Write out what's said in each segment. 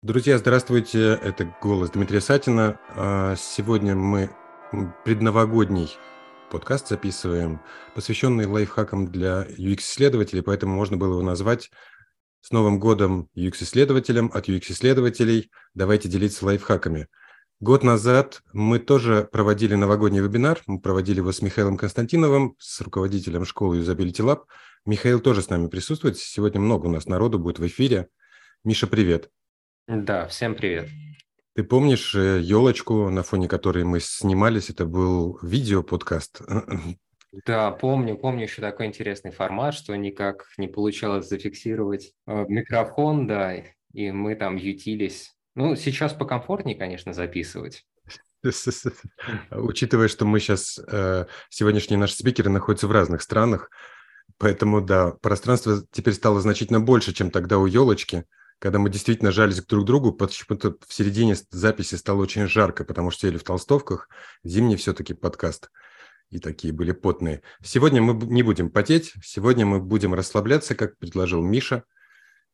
Друзья, здравствуйте. Это голос Дмитрия Сатина. А, сегодня мы предновогодний подкаст записываем, посвященный лайфхакам для UX-исследователей, поэтому можно было его назвать «С Новым годом UX-исследователям от UX-исследователей. Давайте делиться лайфхаками». Год назад мы тоже проводили новогодний вебинар. Мы проводили его с Михаилом Константиновым, с руководителем школы Usability Lab. Михаил тоже с нами присутствует. Сегодня много у нас народу будет в эфире. Миша, привет. Да, всем привет. Ты помнишь елочку, на фоне которой мы снимались? Это был видео-подкаст. Да, помню, помню еще такой интересный формат, что никак не получалось зафиксировать э, микрофон, да, и мы там ютились. Ну, сейчас покомфортнее, конечно, записывать. Учитывая, что мы сейчас, э, сегодняшние наши спикеры находятся в разных странах, поэтому, да, пространство теперь стало значительно больше, чем тогда у елочки когда мы действительно жались друг к другу, почему-то в середине записи стало очень жарко, потому что сели в толстовках, зимний все-таки подкаст, и такие были потные. Сегодня мы не будем потеть, сегодня мы будем расслабляться, как предложил Миша,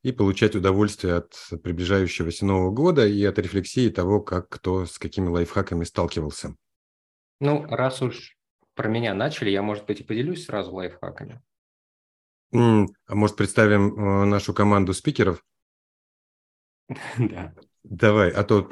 и получать удовольствие от приближающегося Нового года и от рефлексии того, как кто с какими лайфхаками сталкивался. Ну, раз уж про меня начали, я, может быть, и поделюсь сразу лайфхаками. А может, представим э, нашу команду спикеров? Да. Давай, а то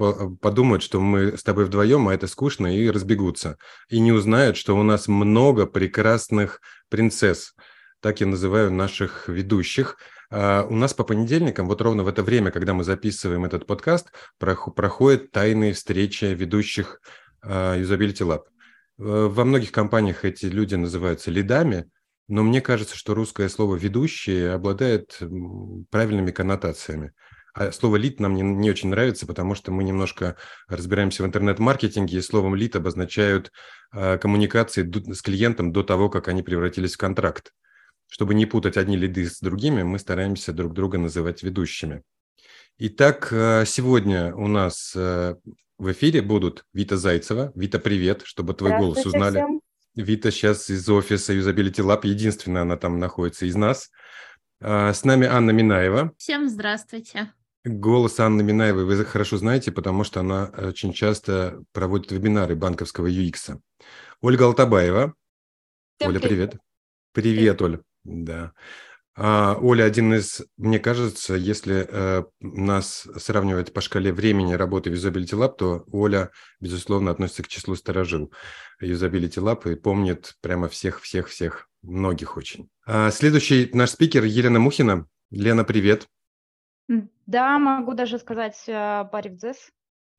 подумают, что мы с тобой вдвоем, а это скучно, и разбегутся. И не узнают, что у нас много прекрасных принцесс. Так я называю наших ведущих. А у нас по понедельникам, вот ровно в это время, когда мы записываем этот подкаст, проходят тайные встречи ведущих а, Usability Lab. Во многих компаниях эти люди называются лидами, но мне кажется, что русское слово «ведущие» обладает правильными коннотациями. А слово «лид» нам не, не очень нравится, потому что мы немножко разбираемся в интернет-маркетинге, и словом «лид» обозначают э, коммуникации с клиентом до того, как они превратились в контракт. Чтобы не путать одни лиды с другими, мы стараемся друг друга называть ведущими. Итак, э, сегодня у нас э, в эфире будут Вита Зайцева. Вита, привет, чтобы твой голос узнали. Всем. Вита сейчас из офиса Usability Lab, единственная она там находится из нас. А, с нами Анна Минаева. Всем здравствуйте. Голос Анны Минаевой вы хорошо знаете, потому что она очень часто проводит вебинары банковского UX. Ольга Алтабаева. Всем Оля, привет. Привет, привет Оля. Да. А, Оля один из, мне кажется, если э, нас сравнивать по шкале времени работы в Usability Lab, то Оля, безусловно, относится к числу сторожил Usability Lab и помнит прямо всех-всех-всех, многих очень. А, следующий наш спикер Елена Мухина. Лена, привет. Да, могу даже сказать э, Баревдзес.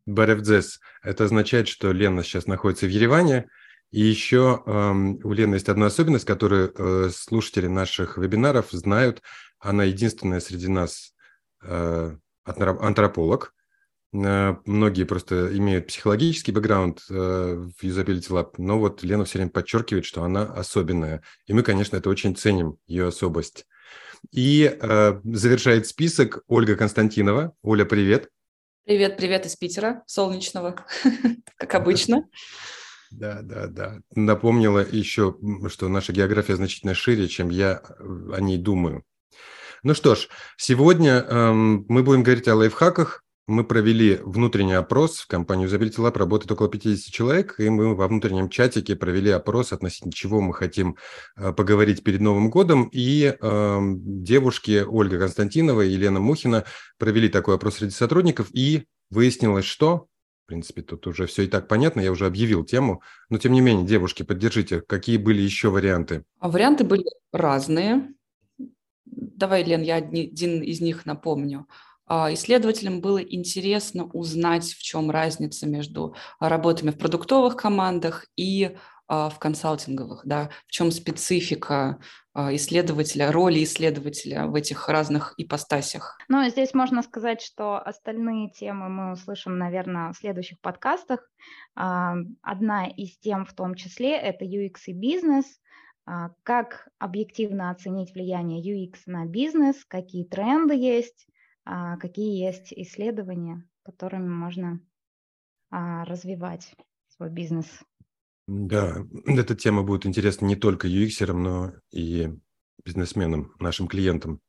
Баревдзес. Это означает, что Лена сейчас находится в Ереване. И еще эм, у Лены есть одна особенность, которую э, слушатели наших вебинаров знают. Она единственная среди нас э, антрополог. Э, многие просто имеют психологический бэкграунд э, в Usability Lab, но вот Лена все время подчеркивает, что она особенная. И мы, конечно, это очень ценим, ее особость. И э, завершает список Ольга Константинова. Оля, привет. Привет, привет из Питера, солнечного, как обычно. Да, да, да. Напомнила еще, что наша география значительно шире, чем я о ней думаю. Ну что ж, сегодня эм, мы будем говорить о лайфхаках, мы провели внутренний опрос в компании Usability Lab, работает около 50 человек, и мы во внутреннем чатике провели опрос относительно чего мы хотим э, поговорить перед Новым годом, и э, девушки Ольга Константинова и Елена Мухина провели такой опрос среди сотрудников, и выяснилось, что в принципе, тут уже все и так понятно, я уже объявил тему. Но, тем не менее, девушки, поддержите, какие были еще варианты? А варианты были разные. Давай, Лен, я один из них напомню. А, исследователям было интересно узнать, в чем разница между работами в продуктовых командах и а, в консалтинговых, да, в чем специфика а, исследователя, роли исследователя в этих разных ипостасях. Ну, здесь можно сказать, что остальные темы мы услышим, наверное, в следующих подкастах. Одна из тем в том числе – это UX и бизнес, как объективно оценить влияние UX на бизнес, какие тренды есть, какие есть исследования, которыми можно а, развивать свой бизнес. Да, эта тема будет интересна не только UX, но и бизнесменам, нашим клиентам.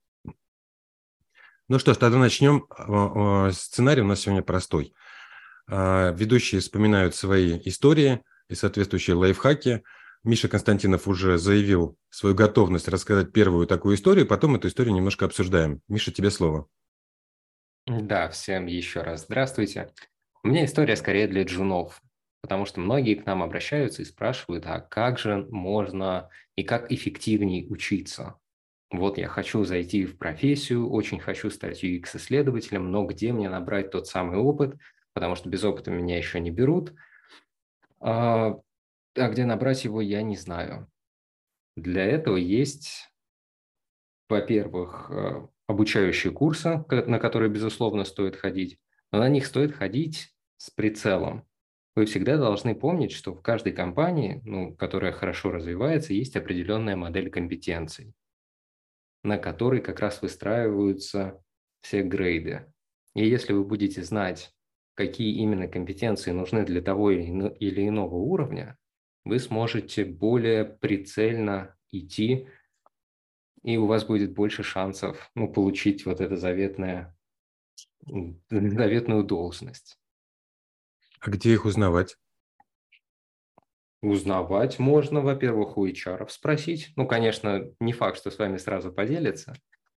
Ну что ж, тогда начнем. Сценарий у нас сегодня простой. А, ведущие вспоминают свои истории и соответствующие лайфхаки. Миша Константинов уже заявил свою готовность рассказать первую такую историю, потом эту историю немножко обсуждаем. Миша, тебе слово. Да, всем еще раз здравствуйте. У меня история скорее для джунов, потому что многие к нам обращаются и спрашивают, а как же можно и как эффективнее учиться? Вот я хочу зайти в профессию, очень хочу стать UX-исследователем, но где мне набрать тот самый опыт, потому что без опыта меня еще не берут, а, а где набрать его, я не знаю. Для этого есть, во-первых, э, обучающие курсы, на которые, безусловно, стоит ходить, но на них стоит ходить с прицелом. Вы всегда должны помнить, что в каждой компании, ну, которая хорошо развивается, есть определенная модель компетенций, на которой как раз выстраиваются все грейды. И если вы будете знать, какие именно компетенции нужны для того или иного уровня, вы сможете более прицельно идти, и у вас будет больше шансов ну, получить вот это заветное, заветную должность. А где их узнавать? Узнавать можно, во-первых, у HR спросить. Ну, конечно, не факт, что с вами сразу поделятся,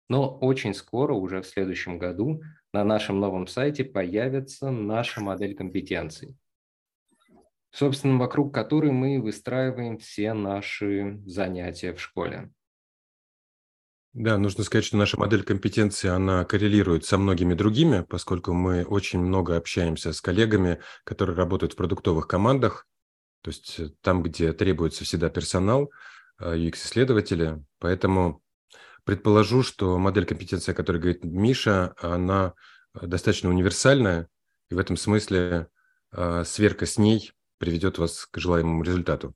но очень скоро, уже в следующем году, на нашем новом сайте появится наша модель компетенций, собственно, вокруг которой мы выстраиваем все наши занятия в школе. Да, нужно сказать, что наша модель компетенции, она коррелирует со многими другими, поскольку мы очень много общаемся с коллегами, которые работают в продуктовых командах, то есть э, там, где требуется всегда персонал, UX-исследователи. Поэтому предположу, что модель компетенции, о которой говорит Миша, она э, достаточно универсальная, и в этом смысле э, сверка с ней приведет вас к желаемому результату.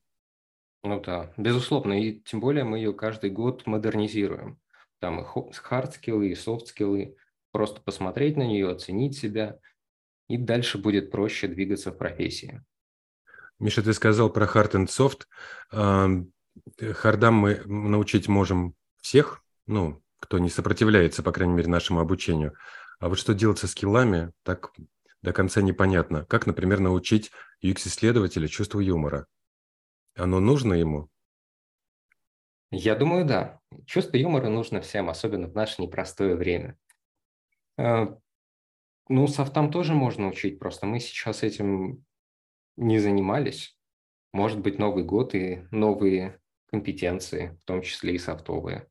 Ну да, безусловно, и тем более мы ее каждый год модернизируем. Там и хард-скиллы, и софт-скиллы. Просто посмотреть на нее, оценить себя, и дальше будет проще двигаться в профессии. Миша, ты сказал про hard and soft. Хардам мы научить можем всех, ну, кто не сопротивляется, по крайней мере, нашему обучению. А вот что делать со скиллами, так до конца непонятно. Как, например, научить UX-исследователя чувству юмора? Оно нужно ему? Я думаю, да. Чувство юмора нужно всем, особенно в наше непростое время. Э, ну, софтам тоже можно учить, просто мы сейчас этим не занимались. Может быть, Новый год и новые компетенции, в том числе и софтовые,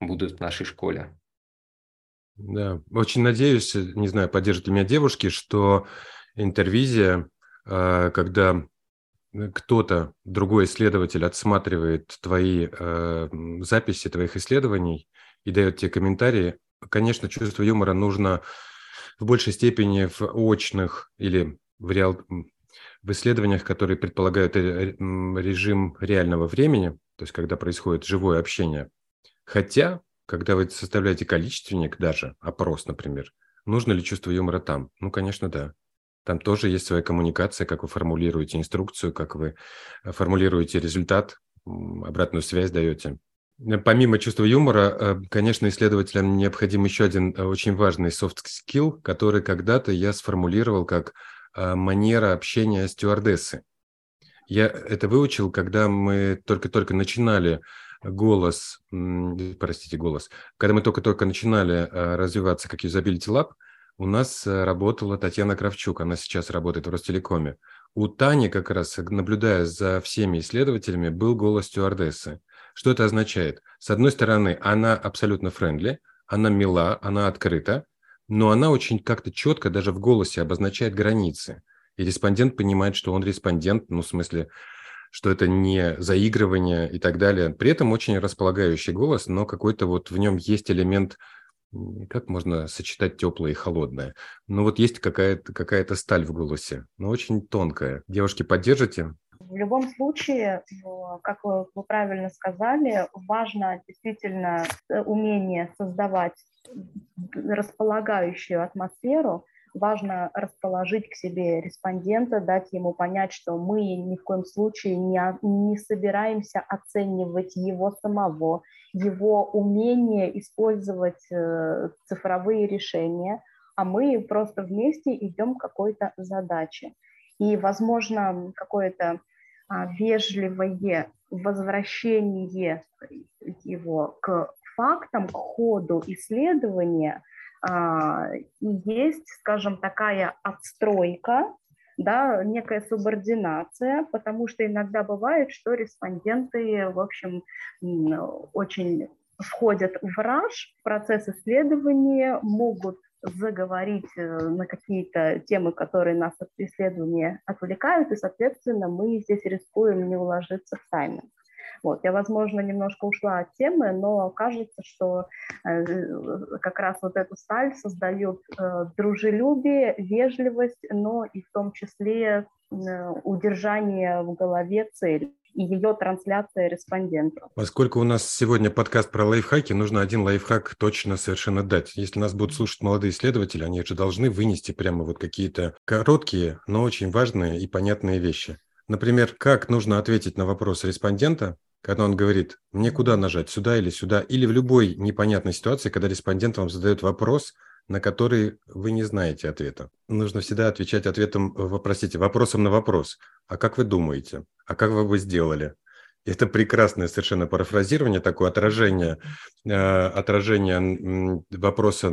будут в нашей школе. Да, очень надеюсь, не знаю, поддержат ли меня девушки, что интервизия, э, когда кто-то, другой исследователь отсматривает твои э, записи твоих исследований и дает тебе комментарии, конечно, чувство юмора нужно в большей степени в очных или в, реал... в исследованиях, которые предполагают режим реального времени, то есть когда происходит живое общение. Хотя, когда вы составляете количественник даже, опрос, например, нужно ли чувство юмора там? Ну, конечно, да. Там тоже есть своя коммуникация, как вы формулируете инструкцию, как вы э, формулируете результат, обратную связь даете. Э, помимо чувства юмора, э, конечно, исследователям необходим еще один очень важный soft skill, который когда-то я сформулировал как манера общения стюардессы. Я это выучил, когда мы только-только начинали голос, простите, голос, когда мы только-только начинали развиваться как Usability Lab – у нас э, работала Татьяна Кравчук, она сейчас работает в Ростелекоме. У Тани как раз, наблюдая за всеми исследователями, был голос стюардессы. Что это означает? С одной стороны, она абсолютно friendly, она мила, она открыта, но она очень как-то четко даже в голосе обозначает границы. И респондент понимает, что он респондент, ну, в смысле, что это не заигрывание и так далее. При этом очень располагающий голос, но какой-то вот в нем есть элемент как можно сочетать теплое и холодное? Ну вот есть какая-то какая сталь в голосе, но очень тонкая. Девушки, поддержите? В любом случае, как вы, вы правильно сказали, важно действительно э, умение создавать располагающую атмосферу, важно расположить к себе респондента, дать ему понять, что мы ни в коем случае не, не собираемся оценивать его самого его умение использовать э, цифровые решения, а мы просто вместе идем к какой-то задаче. И, возможно, какое-то а, вежливое возвращение его к фактам, к ходу исследования а, есть, скажем, такая отстройка, да, некая субординация, потому что иногда бывает, что респонденты, в общем, очень входят в раж, в процесс исследования, могут заговорить э, на какие-то темы, которые нас от исследования отвлекают, и, соответственно, мы здесь рискуем не уложиться в тайминг. Вот, я, возможно, немножко ушла от темы, но кажется, что э, как раз вот эту сталь создает э, дружелюбие, вежливость, но и в том числе э, удержание в голове цели и ее трансляция респонденту. Поскольку у нас сегодня подкаст про лайфхаки, нужно один лайфхак точно совершенно дать. Если нас будут слушать молодые исследователи, они же должны вынести прямо вот какие-то короткие, но очень важные и понятные вещи. Например, как нужно ответить на вопрос респондента, когда он говорит, мне куда нажать, сюда или сюда, или в любой непонятной ситуации, когда респондент вам задает вопрос, на который вы не знаете ответа. Нужно всегда отвечать ответом, простите, вопросом на вопрос. А как вы думаете? А как вы бы сделали? Это прекрасное совершенно парафразирование, такое отражение, э, отражение вопроса,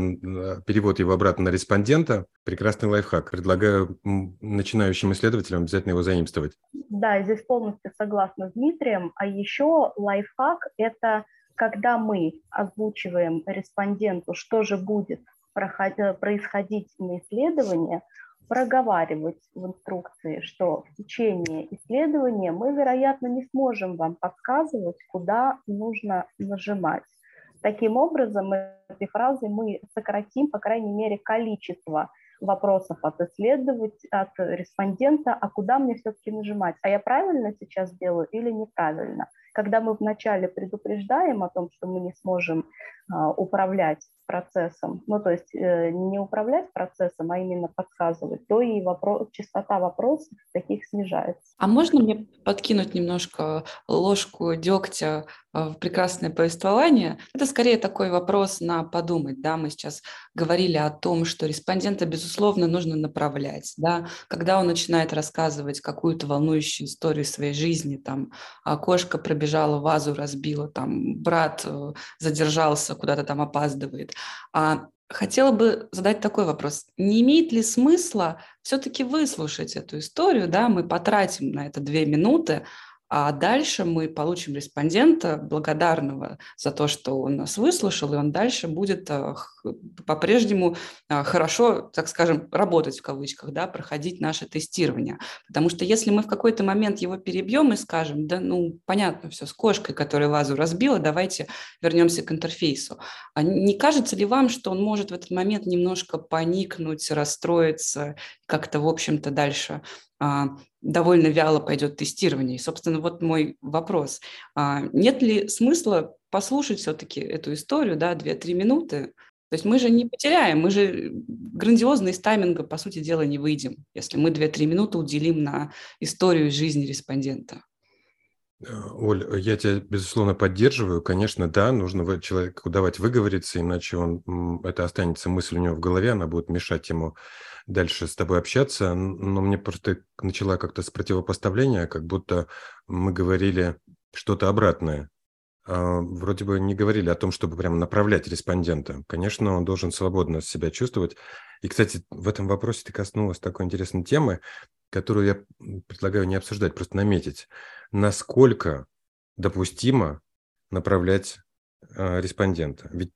перевод его обратно на респондента. Прекрасный лайфхак. Предлагаю начинающим исследователям обязательно его заимствовать. Да, здесь полностью согласна с Дмитрием. А еще лайфхак – это когда мы озвучиваем респонденту, что же будет происходить на исследовании, проговаривать в инструкции, что в течение исследования мы, вероятно, не сможем вам подсказывать, куда нужно нажимать. Таким образом, этой фразой мы сократим, по крайней мере, количество вопросов от исследователя, от респондента, а куда мне все-таки нажимать, а я правильно сейчас делаю или неправильно. Когда мы вначале предупреждаем о том, что мы не сможем а, управлять процессом, ну то есть э, не управлять процессом, а именно подсказывать, то и вопрос, частота вопросов таких снижается. А можно мне подкинуть немножко ложку дегтя в прекрасное повествование? Это скорее такой вопрос на подумать. Да? Мы сейчас говорили о том, что респондента, безусловно, нужно направлять. Да? Когда он начинает рассказывать какую-то волнующую историю своей жизни, там, а кошка пробежала, вазу разбила, там, брат э, задержался, куда-то там опаздывает. А хотела бы задать такой вопрос. Не имеет ли смысла все-таки выслушать эту историю? Да? Мы потратим на это две минуты, а дальше мы получим респондента, благодарного за то, что он нас выслушал, и он дальше будет э, по-прежнему э, хорошо, так скажем, работать в кавычках, да, проходить наше тестирование. Потому что если мы в какой-то момент его перебьем и скажем, да, ну, понятно, все с кошкой, которая вазу разбила, давайте вернемся к интерфейсу. А не кажется ли вам, что он может в этот момент немножко поникнуть, расстроиться, как-то, в общем-то, дальше а, довольно вяло пойдет тестирование. И, собственно, вот мой вопрос. А, нет ли смысла послушать все-таки эту историю, да, 2-3 минуты? То есть мы же не потеряем, мы же грандиозно из тайминга, по сути дела, не выйдем, если мы 2-3 минуты уделим на историю жизни респондента. Э, Оль, я тебя, безусловно, поддерживаю. Конечно, да, нужно человеку давать выговориться, иначе он, это останется мысль у него в голове, она будет мешать ему дальше с тобой общаться, но мне просто начала как-то с противопоставления, как будто мы говорили что-то обратное. А, вроде бы не говорили о том, чтобы прямо направлять респондента. Конечно, он должен свободно себя чувствовать. И, кстати, в этом вопросе ты коснулась такой интересной темы, которую я предлагаю не обсуждать, просто наметить. Насколько допустимо направлять э, респондента? Ведь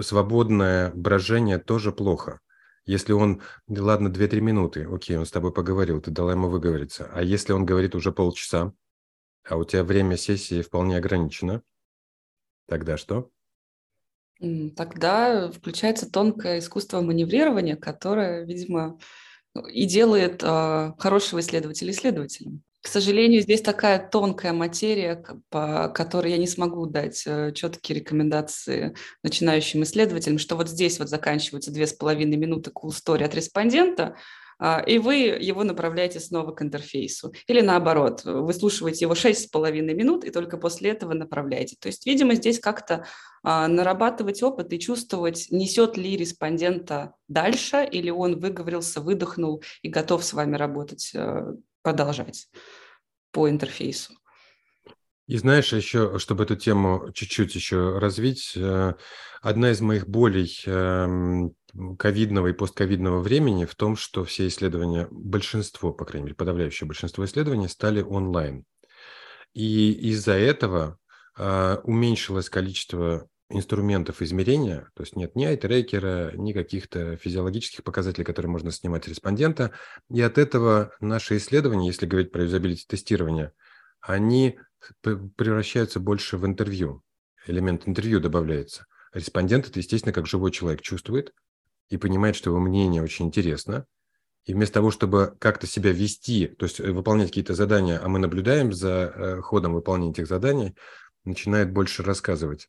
свободное брожение тоже плохо. Если он, ладно, 2-3 минуты, окей, он с тобой поговорил, ты дала ему выговориться. А если он говорит уже полчаса, а у тебя время сессии вполне ограничено, тогда что? Тогда включается тонкое искусство маневрирования, которое, видимо, и делает э, хорошего исследователя исследователем. К сожалению, здесь такая тонкая материя, по которой я не смогу дать э, четкие рекомендации начинающим исследователям, что вот здесь вот заканчиваются две с половиной минуты cool story от респондента, а, и вы его направляете снова к интерфейсу. Или наоборот, выслушиваете его 6,5 минут и только после этого направляете. То есть, видимо, здесь как-то а, нарабатывать опыт и чувствовать, несет ли респондента дальше, или он выговорился, выдохнул и готов с вами работать, э, продолжать по интерфейсу. И знаешь, еще, чтобы эту тему чуть-чуть еще развить, э, одна из моих болей эм, ковидного и постковидного времени в том, что все исследования, большинство, по крайней мере, подавляющее большинство исследований стали онлайн. И из-за этого э, уменьшилось количество инструментов измерения, то есть нет ни айтрекера, ни каких-то физиологических показателей, которые можно снимать респондента. И от этого наши исследования, если говорить про юзабилити-тестирование, они превращаются больше в интервью. Элемент интервью добавляется. Респондент это, естественно, как живой человек чувствует и понимает, что его мнение очень интересно. И вместо того, чтобы как-то себя вести, то есть э, выполнять какие-то задания, а мы наблюдаем за э, ходом выполнения этих заданий, начинает больше рассказывать.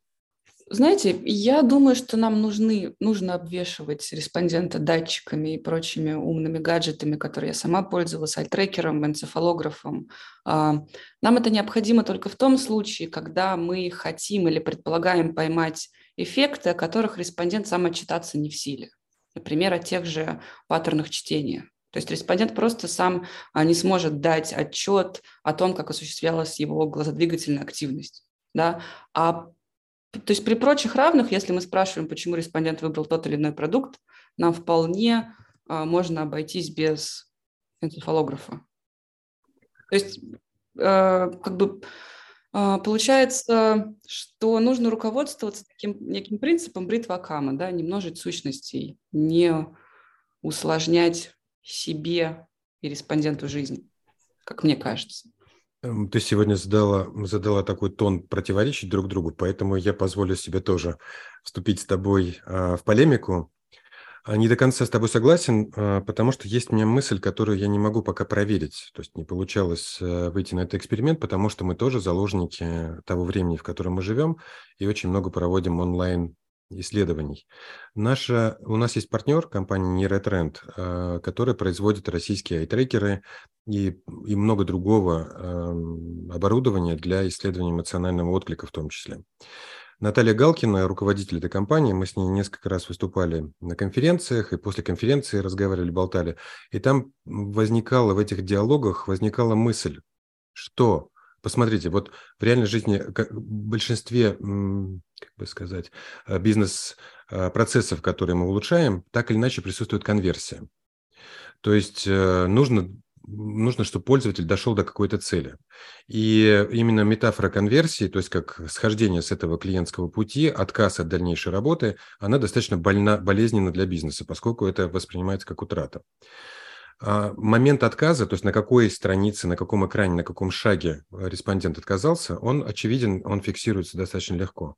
Знаете, я думаю, что нам нужны, нужно обвешивать респондента датчиками и прочими умными гаджетами, которые я сама пользовалась, альтрекером, энцефалографом. А, нам это необходимо только в том случае, когда мы хотим или предполагаем поймать эффекты, о которых респондент сам отчитаться не в силе. Например, о тех же паттернах чтения. То есть респондент просто сам а, не сможет дать отчет о том, как осуществлялась его глазодвигательная активность. Да? А то есть при прочих равных, если мы спрашиваем, почему респондент выбрал тот или иной продукт, нам вполне а, можно обойтись без энцефалографа. То есть а, как бы а, получается, что нужно руководствоваться таким неким принципом бритва Кама, да, не множить сущностей, не усложнять себе и респонденту жизнь, как мне кажется. Эм, ты сегодня задала, задала такой тон противоречить друг другу, поэтому я позволю себе тоже вступить с тобой а, в полемику. А, не до конца с тобой согласен, а, потому что есть у меня мысль, которую я не могу пока проверить. То есть не получалось э, выйти на этот эксперимент, потому что мы тоже заложники того времени, в котором мы живем, и очень много проводим онлайн исследований. Наша, у нас есть партнер, компания Neurotrend, э, которая производит российские айтрекеры и, и много другого эм, оборудования для исследования эмоционального отклика в том числе. Наталья Галкина, руководитель этой компании, мы с ней несколько раз выступали на конференциях, и после конференции разговаривали, болтали. И там возникала в этих диалогах, возникала мысль, что Посмотрите, вот в реальной жизни в большинстве, как бы сказать, э, бизнес-процессов, э, которые мы улучшаем, так или иначе присутствует конверсия. То есть э, нужно, нужно, чтобы пользователь дошел до какой-то цели. И именно метафора конверсии, то есть как схождение с этого клиентского пути, отказ от дальнейшей работы, она достаточно больна, болезненна для бизнеса, поскольку это воспринимается как утрата. А, момент отказа, то есть на какой странице, на каком экране, на каком шаге респондент отказался, он очевиден, он фиксируется достаточно легко.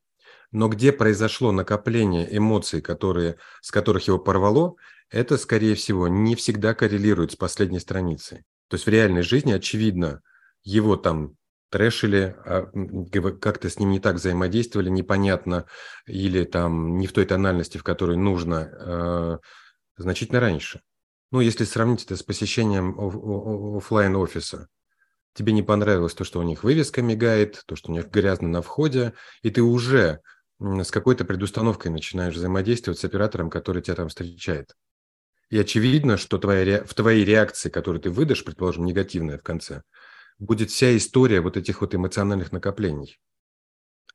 Но где произошло накопление эмоций, которые, с которых его порвало, это, скорее всего, не всегда коррелирует с последней страницей. То есть в реальной жизни, очевидно, его там трэшили, а, как-то с ним не так взаимодействовали, непонятно, или там не в той тональности, в которой нужно, а, значительно раньше. Ну, если сравнить это с посещением офлайн офиса тебе не понравилось то, что у них вывеска мигает, то, что у них грязно на входе, и ты уже с какой-то предустановкой начинаешь взаимодействовать с оператором, который тебя там встречает. И очевидно, что твоя, в твоей реакции, которую ты выдашь, предположим, негативная в конце, будет вся история вот этих вот эмоциональных накоплений.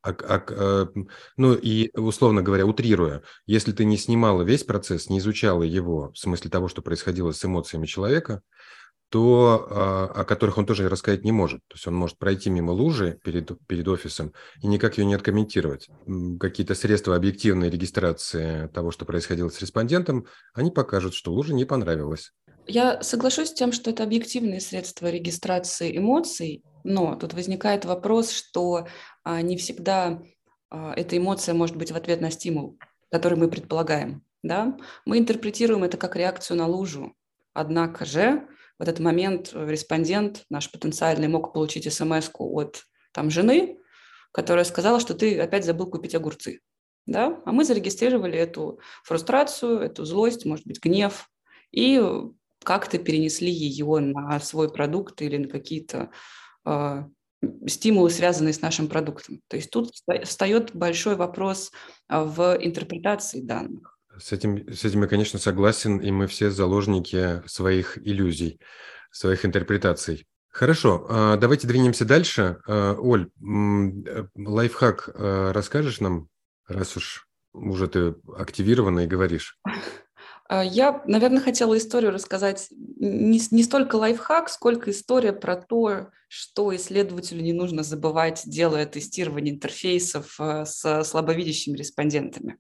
А, а, а, ну и, условно говоря, утрируя, если ты не снимала весь процесс, не изучала его в смысле того, что происходило с эмоциями человека, то а, о которых он тоже рассказать не может. То есть он может пройти мимо лужи перед, перед офисом и никак ее не откомментировать. Какие-то средства объективной регистрации того, что происходило с респондентом, они покажут, что лужа не понравилась. Я соглашусь с тем, что это объективные средства регистрации эмоций, но тут возникает вопрос, что а, не всегда а, эта эмоция может быть в ответ на стимул, который мы предполагаем. Да? Мы интерпретируем это как реакцию на лужу. Однако же в этот момент респондент, наш потенциальный, мог получить смс от там, жены, которая сказала, что ты опять забыл купить огурцы. Да? А мы зарегистрировали эту фрустрацию, эту злость, может быть, гнев, и как-то перенесли ее на свой продукт или на какие-то э, стимулы, связанные с нашим продуктом. То есть тут встает большой вопрос в интерпретации данных. С этим, с этим я, конечно, согласен, и мы все заложники своих иллюзий, своих интерпретаций. Хорошо, а, давайте двинемся дальше. А, Оль, э, лайфхак а, расскажешь нам, раз уж уже ты активирована и говоришь? Я, наверное, хотела историю рассказать не, не столько лайфхак, сколько история про то, что исследователю не нужно забывать, делая тестирование интерфейсов с слабовидящими респондентами.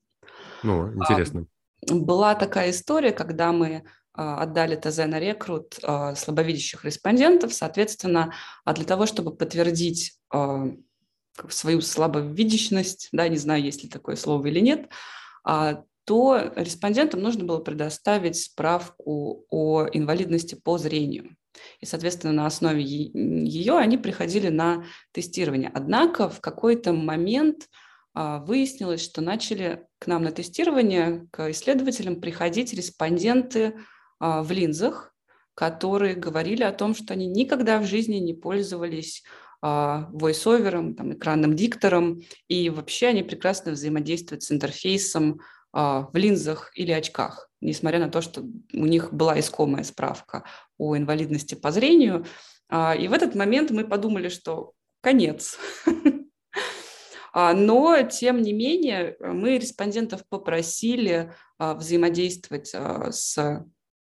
Ну, интересно. Была такая история, когда мы а, отдали ТЗ на рекрут а, слабовидящих респондентов, соответственно, а для того, чтобы подтвердить свою слабовидящность, да, не знаю, есть ли такое слово или нет, то респондентам нужно было предоставить справку о инвалидности по зрению. И, соответственно, на основе ее они приходили на тестирование. Однако в какой-то момент выяснилось, что начали к нам на тестирование, к исследователям приходить респонденты а, в линзах, которые говорили о том, что они никогда в жизни не пользовались а, там, экранным диктором, и вообще они прекрасно взаимодействуют с интерфейсом а, в линзах или очках, несмотря на то, что у них была искомая справка о инвалидности по зрению. И в этот момент мы подумали, что конец. Но, тем не менее, мы респондентов попросили взаимодействовать с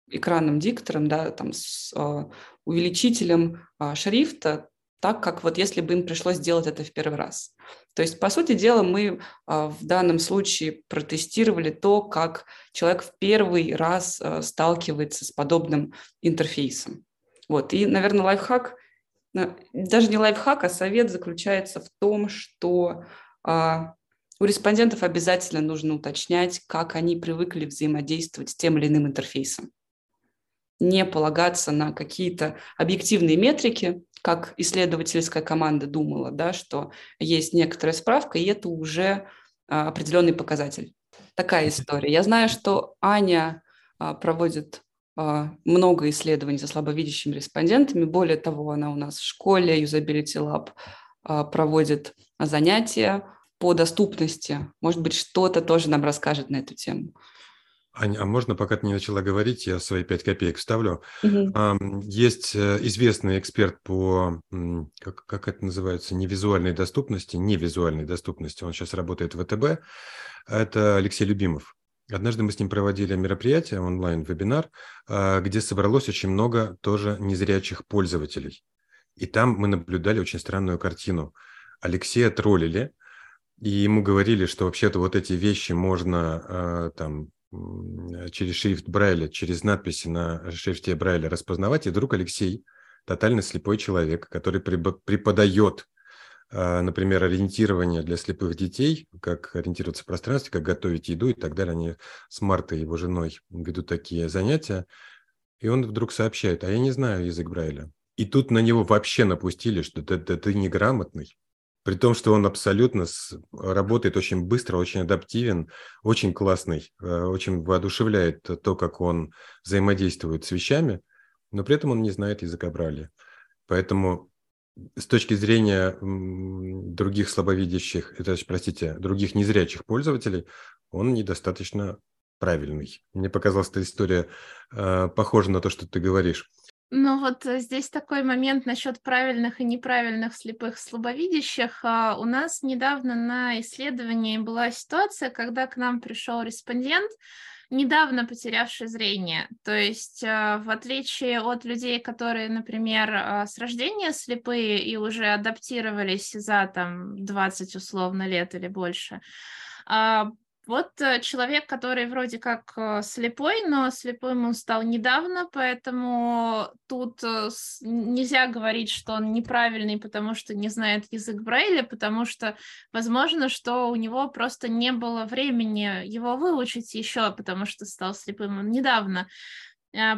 экранным диктором, да, там с увеличителем шрифта, так как вот если бы им пришлось сделать это в первый раз. То есть, по сути дела, мы э, в данном случае протестировали то, как человек в первый раз э, сталкивается с подобным интерфейсом. Вот. И, наверное, лайфхак, даже не лайфхак, а совет заключается в том, что э, у респондентов обязательно нужно уточнять, как они привыкли взаимодействовать с тем или иным интерфейсом не полагаться на какие-то объективные метрики, как исследовательская команда думала, да, что есть некоторая справка, и это уже а, определенный показатель. Такая история. Я знаю, что Аня а, проводит а, много исследований со слабовидящими респондентами. Более того, она у нас в школе Usability Lab а, проводит занятия по доступности. Может быть, что-то тоже нам расскажет на эту тему. Аня, а можно, пока ты не начала говорить, я свои пять копеек вставлю. Угу. Есть э, известный эксперт по, как, как это называется, невизуальной доступности, невизуальной доступности. Он сейчас работает в ВТБ. Это Алексей Любимов. Однажды мы с ним проводили мероприятие, онлайн-вебинар, а, где собралось очень много тоже незрячих пользователей. И там мы наблюдали очень странную картину. Алексея троллили, и ему говорили, что вообще-то вот эти вещи можно а, там через шрифт Брайля, через надписи на шрифте Брайля распознавать. И вдруг Алексей, тотально слепой человек, который преподает, а, например, ориентирование для слепых детей, как ориентироваться в пространстве, как готовить еду и так далее. Они с Мартой, его женой, ведут такие занятия. И он вдруг сообщает, а я не знаю язык Брайля. И тут на него вообще напустили, что ты, ты, ты неграмотный. При том, что он абсолютно с, работает очень быстро, очень адаптивен, очень классный, э, очень воодушевляет то, как он взаимодействует с вещами, но при этом он не знает языка Брайля. Поэтому с точки зрения других слабовидящих, это, простите, других незрячих пользователей, он недостаточно правильный. Мне показалась эта история э, похожа на то, что ты говоришь. Ну вот э, здесь такой момент насчет правильных и неправильных слепых слабовидящих. А, у нас недавно на исследовании была ситуация, когда к нам пришел респондент, недавно потерявший зрение. То есть а, в отличие от людей, которые, например, а, с рождения слепые и уже адаптировались за там 20 условно лет или больше, вот э, человек, который вроде как э, слепой, но слепым он стал недавно, поэтому тут э, нельзя говорить, что он неправильный, потому что не знает язык Брайля, потому что возможно, что у него просто не было времени его выучить еще, потому что стал слепым он недавно.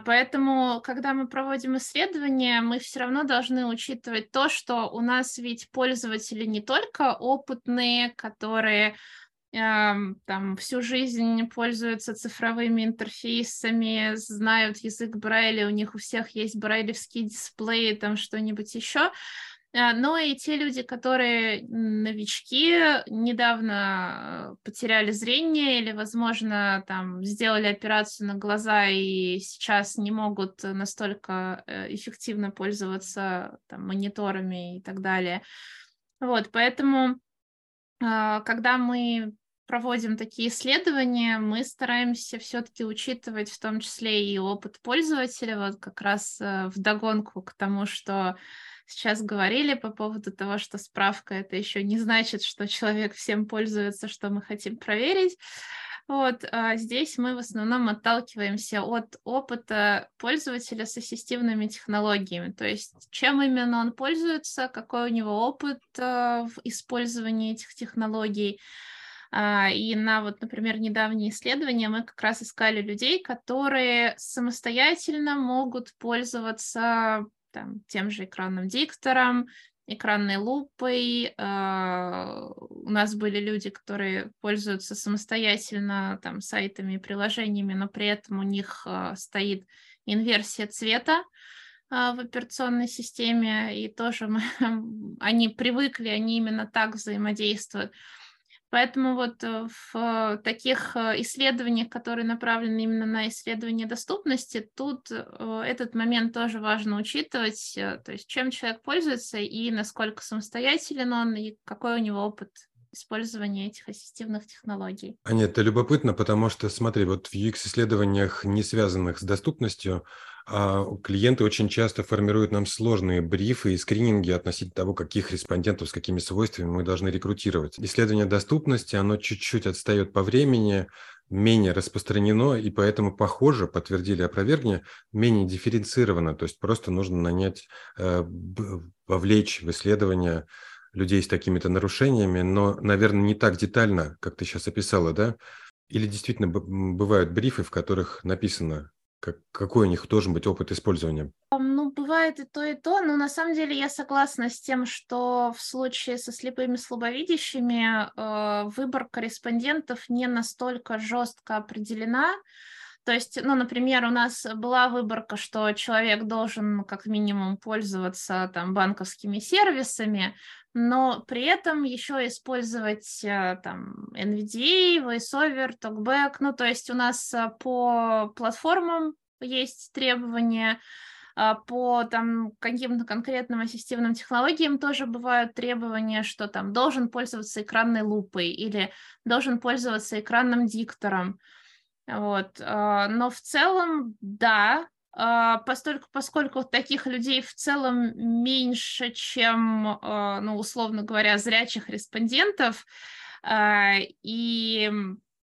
Поэтому, когда мы проводим исследования, мы все равно должны учитывать то, что у нас ведь пользователи не только опытные, которые там всю жизнь пользуются цифровыми интерфейсами, знают язык Брайля, у них у всех есть брайлевский дисплей, там что-нибудь еще. А, но и те люди, которые новички, недавно потеряли зрение или, возможно, там сделали операцию на глаза и сейчас не могут настолько э, эффективно пользоваться там, мониторами и так далее. Вот, поэтому когда мы проводим такие исследования, мы стараемся все-таки учитывать в том числе и опыт пользователя, вот как раз э, в догонку к тому, что сейчас говорили по поводу того, что справка это еще не значит, что человек всем пользуется, что мы хотим проверить. Вот а здесь мы в основном отталкиваемся от опыта пользователя с ассистивными технологиями, то есть чем именно он пользуется, какой у него опыт а, в использовании этих технологий. А, и на вот, например, недавние исследования мы как раз искали людей, которые самостоятельно могут пользоваться там, тем же экранным диктором, экранной лупой. А, у нас были люди, которые пользуются самостоятельно там, сайтами и приложениями, но при этом у них а, стоит инверсия цвета а, в операционной системе, и тоже мы, они привыкли, они именно так взаимодействуют. Поэтому вот э, в таких э, исследованиях, которые направлены именно на исследование доступности, тут э, этот момент тоже важно учитывать, то есть чем человек пользуется и насколько самостоятелен он, и какой у него опыт использования этих ассистивных технологий. А нет, это любопытно, потому что, смотри, вот в UX-исследованиях, не связанных с доступностью, клиенты очень часто формируют нам сложные брифы и скрининги относительно того, каких респондентов с какими свойствами мы должны рекрутировать. Исследование доступности, оно чуть-чуть отстает по времени, менее распространено, и поэтому, похоже, подтвердили опровергни, менее дифференцировано. То есть просто нужно нанять, э, вовлечь в исследование людей с такими-то нарушениями, но, наверное, не так детально, как ты сейчас описала, да? Или действительно бывают брифы, в которых написано, как, какой у них должен быть опыт использования? Ну, бывает и то, и то, но на самом деле я согласна с тем, что в случае со слепыми слабовидящими э, выбор корреспондентов не настолько жестко определена. То есть, ну, например, у нас была выборка, что человек должен как минимум пользоваться там банковскими сервисами, но при этом еще использовать э, там NVDA, VoiceOver, TalkBack. Ну, то есть у нас э, по платформам есть требования, а по там каким-то конкретным ассистивным технологиям тоже бывают требования, что там должен пользоваться экранной лупой или должен пользоваться экранным диктором. Вот. А, но в целом, да, а, постольку, поскольку таких людей в целом меньше, чем, а, ну, условно говоря, зрячих респондентов, и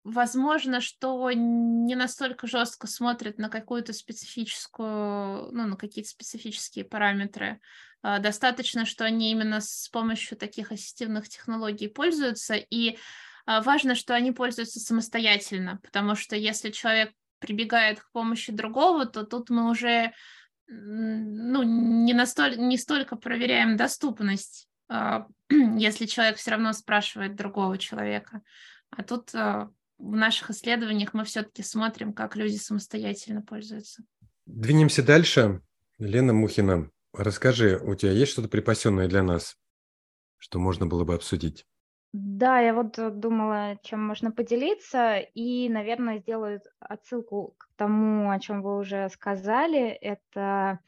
возможно, что не настолько жестко смотрят на какую-то специфическую, ну, на какие-то специфические параметры. Достаточно, что они именно с помощью таких ассистивных технологий пользуются, и важно, что они пользуются самостоятельно, потому что если человек прибегает к помощи другого, то тут мы уже ну, не, настоль, не столько проверяем доступность, а, если человек все равно спрашивает другого человека. А тут а, в наших исследованиях мы все-таки смотрим, как люди самостоятельно пользуются. Двинемся дальше. Лена Мухина, расскажи, у тебя есть что-то припасенное для нас, что можно было бы обсудить? Да, я вот э, думала, чем можно поделиться, и, наверное, сделаю отсылку к тому, о чем вы уже сказали. Это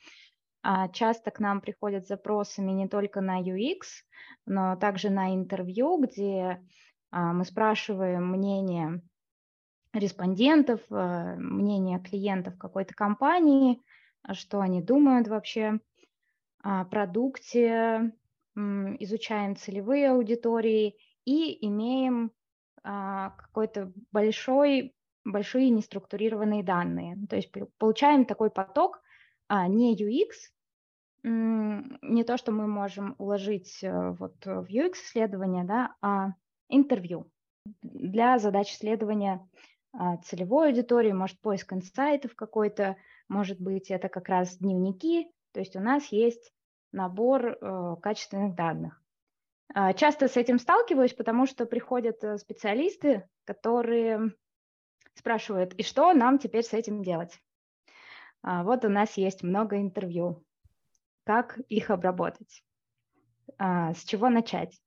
а, часто к нам приходят запросами не только на UX, но также на интервью, где а, мы спрашиваем мнение респондентов, а, мнение клиентов какой-то компании, что они думают вообще о продукте, изучаем целевые аудитории и имеем а, какой-то большой, большие неструктурированные данные. То есть получаем такой поток а, не UX, не то, что мы можем уложить э, вот в UX-исследование, да, а интервью для задач исследования а, целевой аудитории, может, поиск инсайтов какой-то, может быть, это как раз дневники, то есть у нас есть набор э, качественных данных. А, часто с этим сталкиваюсь, потому что приходят э, специалисты, которые спрашивают, и что нам теперь с этим делать? А, вот у нас есть много интервью. Как их обработать? А, с чего начать?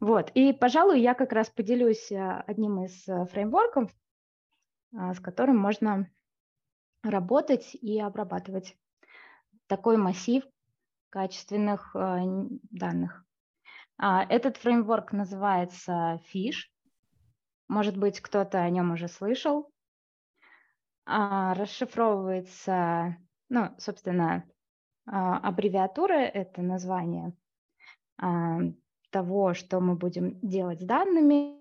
Вот, и, пожалуй, я как раз поделюсь э, одним из э, фреймворков, с которым можно работать и обрабатывать такой массив качественных данных. А, этот фреймворк называется Fish. Может быть, кто-то о нем уже слышал. А, расшифровывается, ну, собственно, а, аббревиатура – это название того, что мы будем делать с данными.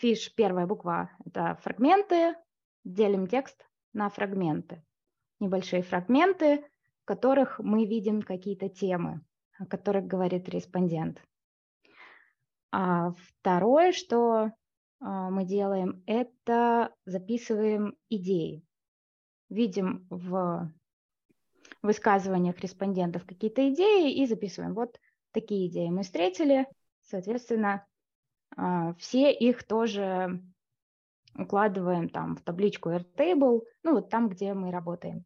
Fish, первая буква – это фрагменты. Делим текст на фрагменты. Небольшие фрагменты, в которых мы видим какие-то темы о которых говорит респондент. А второе, что а, мы делаем, это записываем идеи. Видим в высказываниях респондентов какие-то идеи и записываем. Вот такие идеи мы встретили, соответственно, а, все их тоже укладываем там в табличку Airtable, ну вот там, где мы работаем.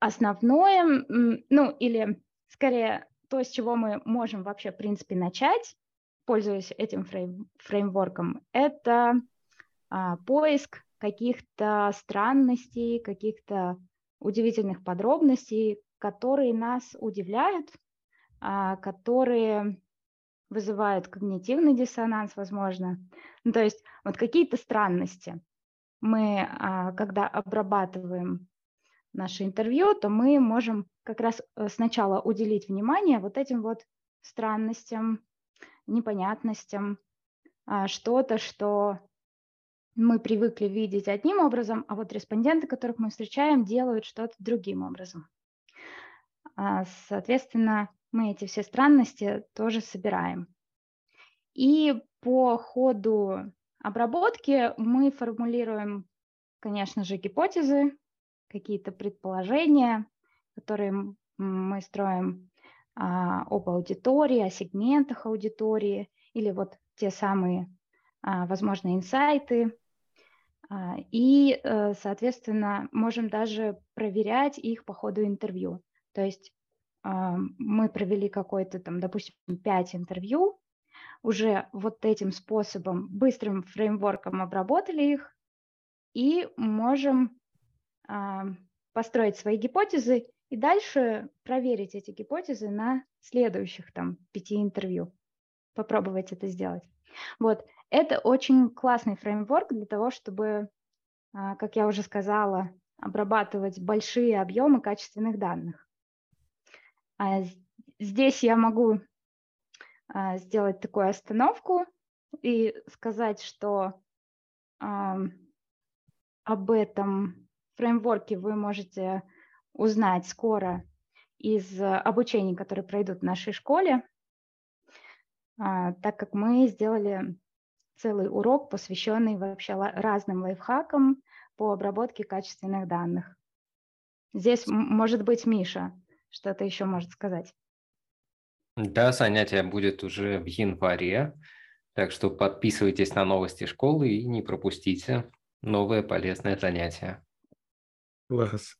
Основное, ну или скорее то, с чего мы можем вообще, в принципе, начать, пользуясь этим фрейм, фреймворком, это а, поиск каких-то странностей, каких-то удивительных подробностей, которые нас удивляют, а, которые вызывают когнитивный диссонанс, возможно. Ну, то есть вот какие-то странности. Мы, а, когда обрабатываем наше интервью, то мы можем как раз э, сначала уделить внимание вот этим вот странностям, непонятностям, а, что-то, что мы привыкли видеть одним образом, а вот респонденты, которых мы встречаем, делают что-то другим образом. А, соответственно, мы эти все странности тоже собираем. И по ходу обработки мы формулируем, конечно же, гипотезы, какие-то предположения, которые мы строим а, об аудитории, о сегментах аудитории или вот те самые, а, возможно, инсайты. А, и, а, соответственно, можем даже проверять их по ходу интервью. То есть а, мы провели какой-то там, допустим, 5 интервью, уже вот этим способом, быстрым фреймворком обработали их и можем построить свои гипотезы и дальше проверить эти гипотезы на следующих там пяти интервью. Попробовать это сделать. Вот. Это очень классный фреймворк для того, чтобы, а, как я уже сказала, обрабатывать большие объемы качественных данных. А здесь я могу а, сделать такую остановку и сказать, что об этом фреймворке вы можете узнать скоро из э, обучений, которые пройдут в нашей школе, а, так как мы сделали целый урок, посвященный вообще разным лайфхакам по обработке качественных данных. Здесь, может быть, Миша что-то еще может сказать. Да, занятие будет уже в январе, так что подписывайтесь на новости школы и не пропустите новое полезное занятие. Класс.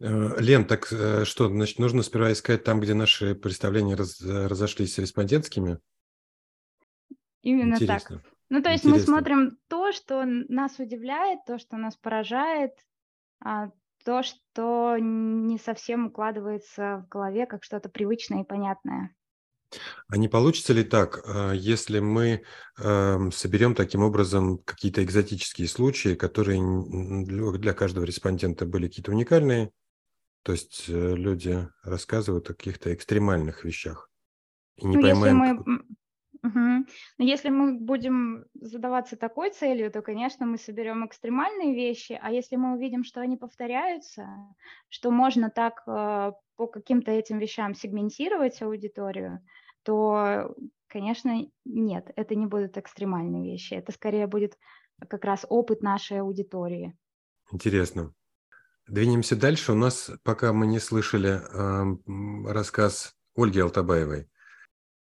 Э, Лен, так э, что, значит, нужно сперва искать там, где наши представления раз, разошлись с респондентскими? Именно Интересно. так. Ну, то есть Интересно. мы смотрим то, что нас удивляет, то, что нас поражает, а, то, что не совсем укладывается в голове как что-то привычное и понятное. А не получится ли так, а, если мы эм, соберем таким образом какие-то экзотические случаи, которые для каждого респондента были какие-то уникальные, то есть э, люди рассказывают о каких-то экстремальных вещах и не ну, поймаем... Если мы... Угу. Но если мы будем задаваться такой целью, то, конечно, мы соберем экстремальные вещи, а если мы увидим, что они повторяются, что можно так э, по каким-то этим вещам сегментировать аудиторию, то, конечно, нет, это не будут экстремальные вещи. Это скорее будет как раз опыт нашей аудитории. Интересно. Двинемся дальше. У нас, пока мы не слышали э, рассказ Ольги Алтабаевой,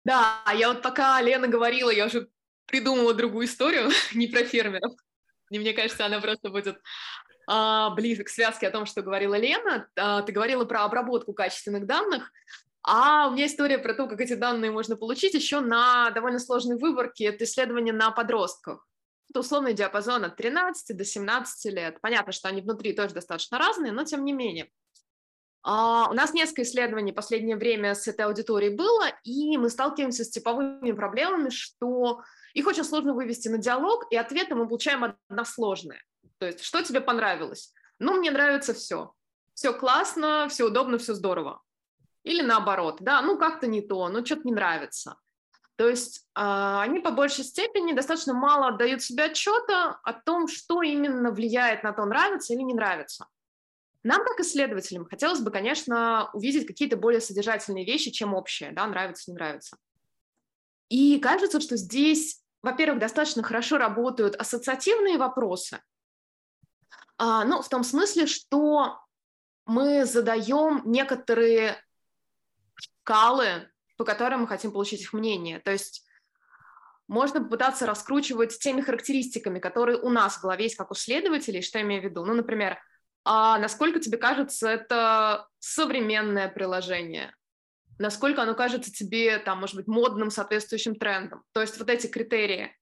Да, я вот пока Лена говорила, я уже придумала другую историю, не про фермеров. И мне кажется, она просто будет а, ближе к связке о том, что говорила Лена. А, ты говорила про обработку качественных данных, а у меня история про то, как эти данные можно получить еще на довольно сложной выборке. Это исследование на подростках. Это условный диапазон от 13 до 17 лет. Понятно, что они внутри тоже достаточно разные, но тем не менее. Uh, у нас несколько исследований в последнее время с этой аудиторией было, и мы сталкиваемся с типовыми проблемами, что их очень сложно вывести на диалог, и ответы мы получаем односложные. То есть, что тебе понравилось? Ну, мне нравится все. Все классно, все удобно, все здорово. Или наоборот, да, ну как-то не то, ну что-то не нравится. То есть э, они по большей степени достаточно мало отдают себе отчета о том, что именно влияет на то, нравится или не нравится. Нам, как исследователям, хотелось бы, конечно, увидеть какие-то более содержательные вещи, чем общее, да, нравится, не нравится. И кажется, что здесь, во-первых, достаточно хорошо работают ассоциативные вопросы, а, ну, в том смысле, что мы задаем некоторые шкалы, по которым мы хотим получить их мнение. То есть можно попытаться раскручивать теми характеристиками, которые у нас в голове есть, как у следователей, что я имею в виду. Ну, например, а насколько тебе кажется это современное приложение? Насколько оно кажется тебе, там, может быть, модным, соответствующим трендом? То есть вот эти критерии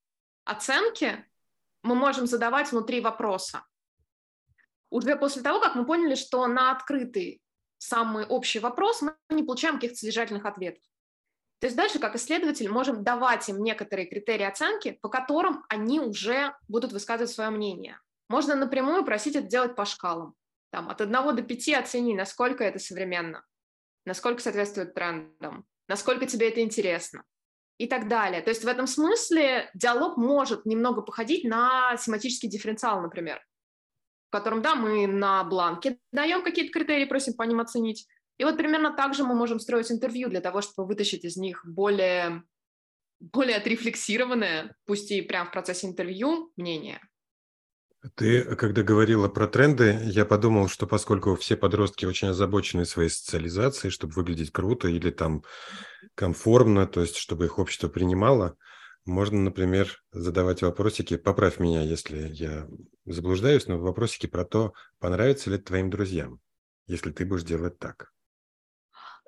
оценки мы можем задавать внутри вопроса. Уже после того, как мы поняли, что на открытый самый общий вопрос мы не получаем каких-то содержательных ответов. То есть дальше, как исследователь, можем давать им некоторые критерии оценки, по которым они уже будут высказывать свое мнение. Можно напрямую просить это делать по шкалам. Там, от 1 до 5 оцени, насколько это современно, насколько соответствует трендам, насколько тебе это интересно и так далее. То есть в этом смысле диалог может немного походить на семантический дифференциал, например, в котором, да, мы на бланке даем какие-то критерии, просим по ним оценить. И вот примерно так же мы можем строить интервью для того, чтобы вытащить из них более, более отрефлексированное, пусть и прямо в процессе интервью, мнение. Ты, когда говорила про тренды, я подумал, что поскольку все подростки очень озабочены своей социализацией, чтобы выглядеть круто или там комфортно, то есть чтобы их общество принимало, можно, например, задавать вопросики, поправь меня, если я заблуждаюсь, но вопросики про то, понравится ли это твоим друзьям, если ты будешь делать так.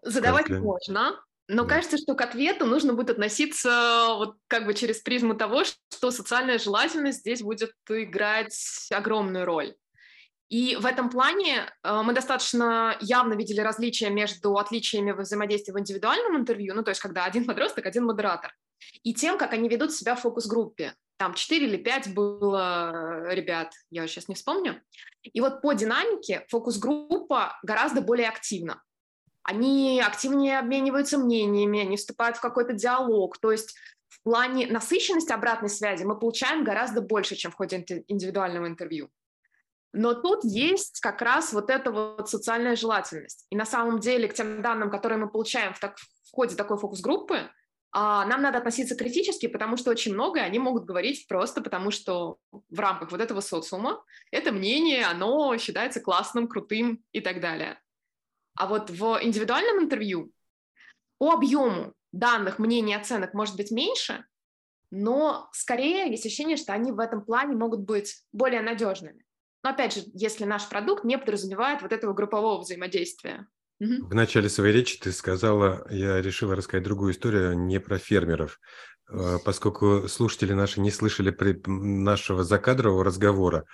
Задавать Скажешь, можно, но да. кажется, что к ответу нужно будет относиться вот как бы через призму того, что социальная желательность здесь будет играть огромную роль. И в этом плане э, мы достаточно явно видели различия между отличиями во взаимодействии в индивидуальном интервью, ну то есть когда один подросток, один модератор, и тем, как они ведут себя в фокус-группе. Там 4 или 5 было ребят, я сейчас не вспомню. И вот по динамике фокус-группа гораздо более активна они активнее обмениваются мнениями, они вступают в какой-то диалог. То есть в плане насыщенности обратной связи мы получаем гораздо больше, чем в ходе индивидуального интервью. Но тут есть как раз вот эта вот социальная желательность. И на самом деле к тем данным, которые мы получаем в, так, в ходе такой фокус-группы, нам надо относиться критически, потому что очень многое они могут говорить просто потому, что в рамках вот этого социума это мнение, оно считается классным, крутым и так далее. А вот в индивидуальном интервью по объему данных, мнений, оценок может быть меньше, но скорее есть ощущение, что они в этом плане могут быть более надежными. Но опять же, если наш продукт не подразумевает вот этого группового взаимодействия. В начале своей речи ты сказала, я решила рассказать другую историю, не про фермеров, а, поскольку слушатели наши не слышали нашего закадрового разговора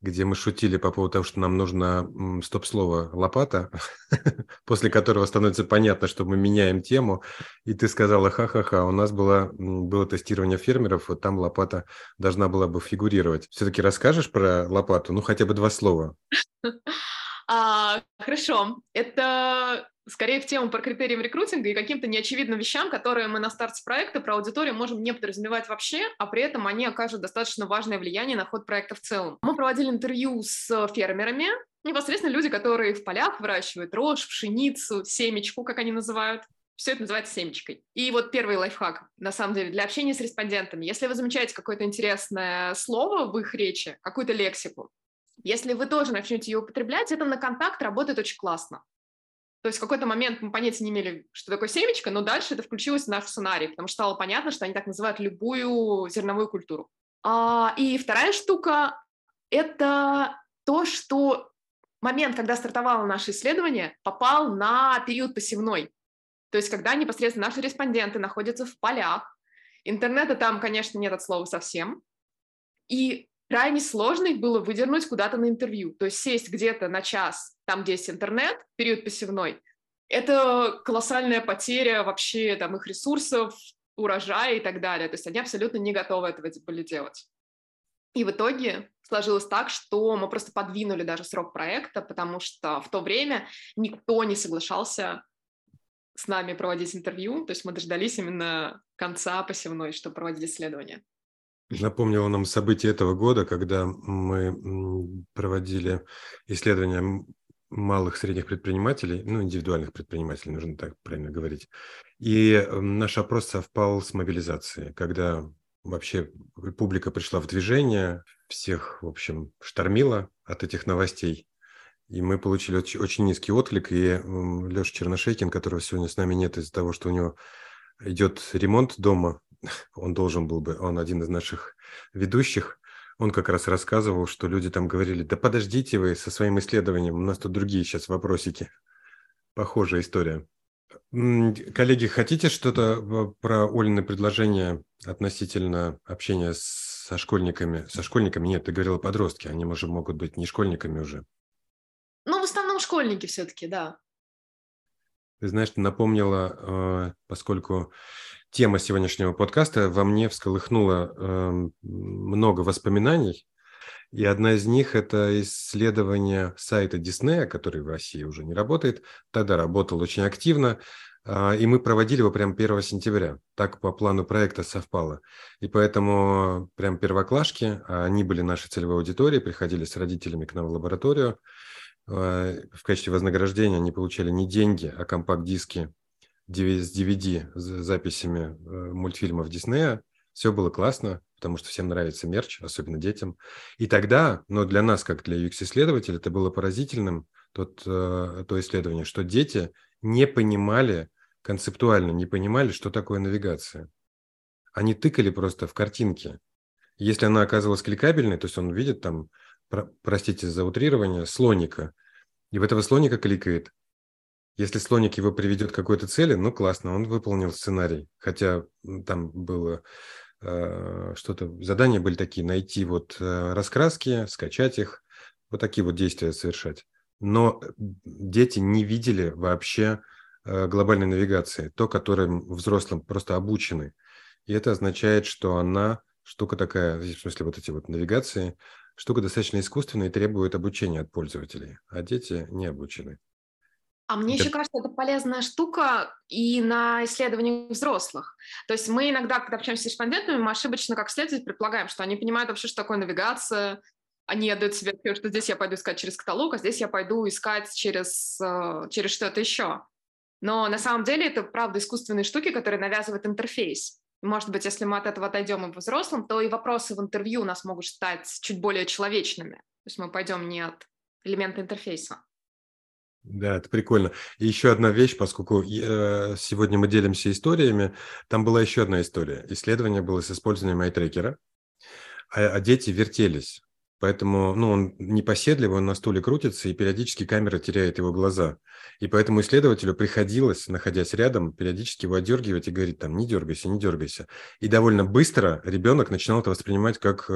где мы шутили по поводу того, что нам нужно стоп-слово «лопата», после которого становится понятно, что мы меняем тему, и ты сказала «ха-ха-ха», у нас было, было тестирование фермеров, вот там лопата должна была бы фигурировать. Все-таки расскажешь про лопату? Ну, хотя бы два слова. А, хорошо. Это скорее в тему про критерии рекрутинга и каким-то неочевидным вещам, которые мы на старте проекта про аудиторию можем не подразумевать вообще, а при этом они окажут достаточно важное влияние на ход проекта в целом. Мы проводили интервью с фермерами, непосредственно люди, которые в полях выращивают рожь, пшеницу, семечку, как они называют. Все это называется семечкой. И вот первый лайфхак, на самом деле, для общения с респондентами. Если вы замечаете какое-то интересное слово в их речи, какую-то лексику, если вы тоже начнете ее употреблять, это на контакт работает очень классно. То есть в какой-то момент мы понятия не имели, что такое семечко, но дальше это включилось в наш сценарий, потому что стало понятно, что они так называют любую зерновую культуру. А, и вторая штука – это то, что момент, когда стартовало наше исследование, попал на период посевной. То есть когда непосредственно наши респонденты находятся в полях, интернета там, конечно, нет от слова совсем, и крайне сложно их было выдернуть куда-то на интервью. То есть сесть где-то на час, там, где есть интернет, период посевной, это колоссальная потеря вообще там их ресурсов, урожая и так далее. То есть они абсолютно не готовы этого были делать. И в итоге сложилось так, что мы просто подвинули даже срок проекта, потому что в то время никто не соглашался с нами проводить интервью, то есть мы дождались именно конца посевной, чтобы проводить исследование. Напомнило нам события этого года, когда мы проводили исследования малых средних предпринимателей, ну, индивидуальных предпринимателей, нужно так правильно говорить. И наш опрос совпал с мобилизацией, когда вообще публика пришла в движение, всех, в общем, штормило от этих новостей. И мы получили очень, очень низкий отклик. И Леша Черношейкин, которого сегодня с нами нет из-за того, что у него идет ремонт дома, он должен был бы, он один из наших ведущих, он как раз рассказывал, что люди там говорили, да подождите вы со своим исследованием, у нас тут другие сейчас вопросики. Похожая история. Коллеги, хотите что-то про Олины предложение относительно общения со школьниками? Со школьниками нет, ты говорила подростки, они, может, могут быть не школьниками уже. Ну, в основном школьники все-таки, да. Ты знаешь, ты напомнила, э, поскольку тема сегодняшнего подкаста во мне всколыхнула эм, много воспоминаний, и одна из них – это исследование сайта Диснея, который в России уже не работает. Тогда работал очень активно, а, и мы проводили его прямо 1 сентября. Так по плану проекта совпало. И поэтому прям первоклашки, а они были нашей целевой аудиторией, приходили с родителями к нам в лабораторию. А, в качестве вознаграждения они получали не деньги, а компакт-диски с DVD с записями э, мультфильмов Диснея. Все было классно, потому что всем нравится мерч, особенно детям. И тогда, но для нас, как для UX-исследователей, это было поразительным, тот, э, то исследование, что дети не понимали, концептуально не понимали, что такое навигация. Они тыкали просто в картинки. Если она оказывалась кликабельной, то есть он видит там, про, простите за утрирование, слоника, и в этого слоника кликает, если слоник его приведет к какой-то цели, ну классно, он выполнил сценарий. Хотя там было э, что-то, задания были такие, найти вот э, раскраски, скачать их, вот такие вот действия совершать. Но дети не видели вообще э, глобальной навигации, то, которым взрослым просто обучены. И это означает, что она штука такая, в смысле вот эти вот навигации, штука достаточно искусственная и требует обучения от пользователей, а дети не обучены. А мне еще кажется, это полезная штука и на исследованиях взрослых. То есть мы иногда, когда общаемся с респондентами, мы ошибочно как следователь предполагаем, что они понимают вообще, что такое навигация, они отдают себе ответ, что здесь я пойду искать через каталог, а здесь я пойду искать через, э, через что-то еще. Но на самом деле это, правда, искусственные штуки, которые навязывают интерфейс. Может быть, если мы от этого отойдем и в взрослом, то и вопросы в интервью у нас могут стать чуть более человечными. То есть мы пойдем не от элемента интерфейса. Да, это прикольно. И еще одна вещь, поскольку э, сегодня мы делимся историями, там была еще одна история. Исследование было с использованием айтрекера, а, а дети вертелись. Поэтому ну, он непоседливый, он на стуле крутится, и периодически камера теряет его глаза. И поэтому исследователю приходилось, находясь рядом, периодически его отдергивать и говорить там, не дергайся, не дергайся. И довольно быстро ребенок начинал это воспринимать как э,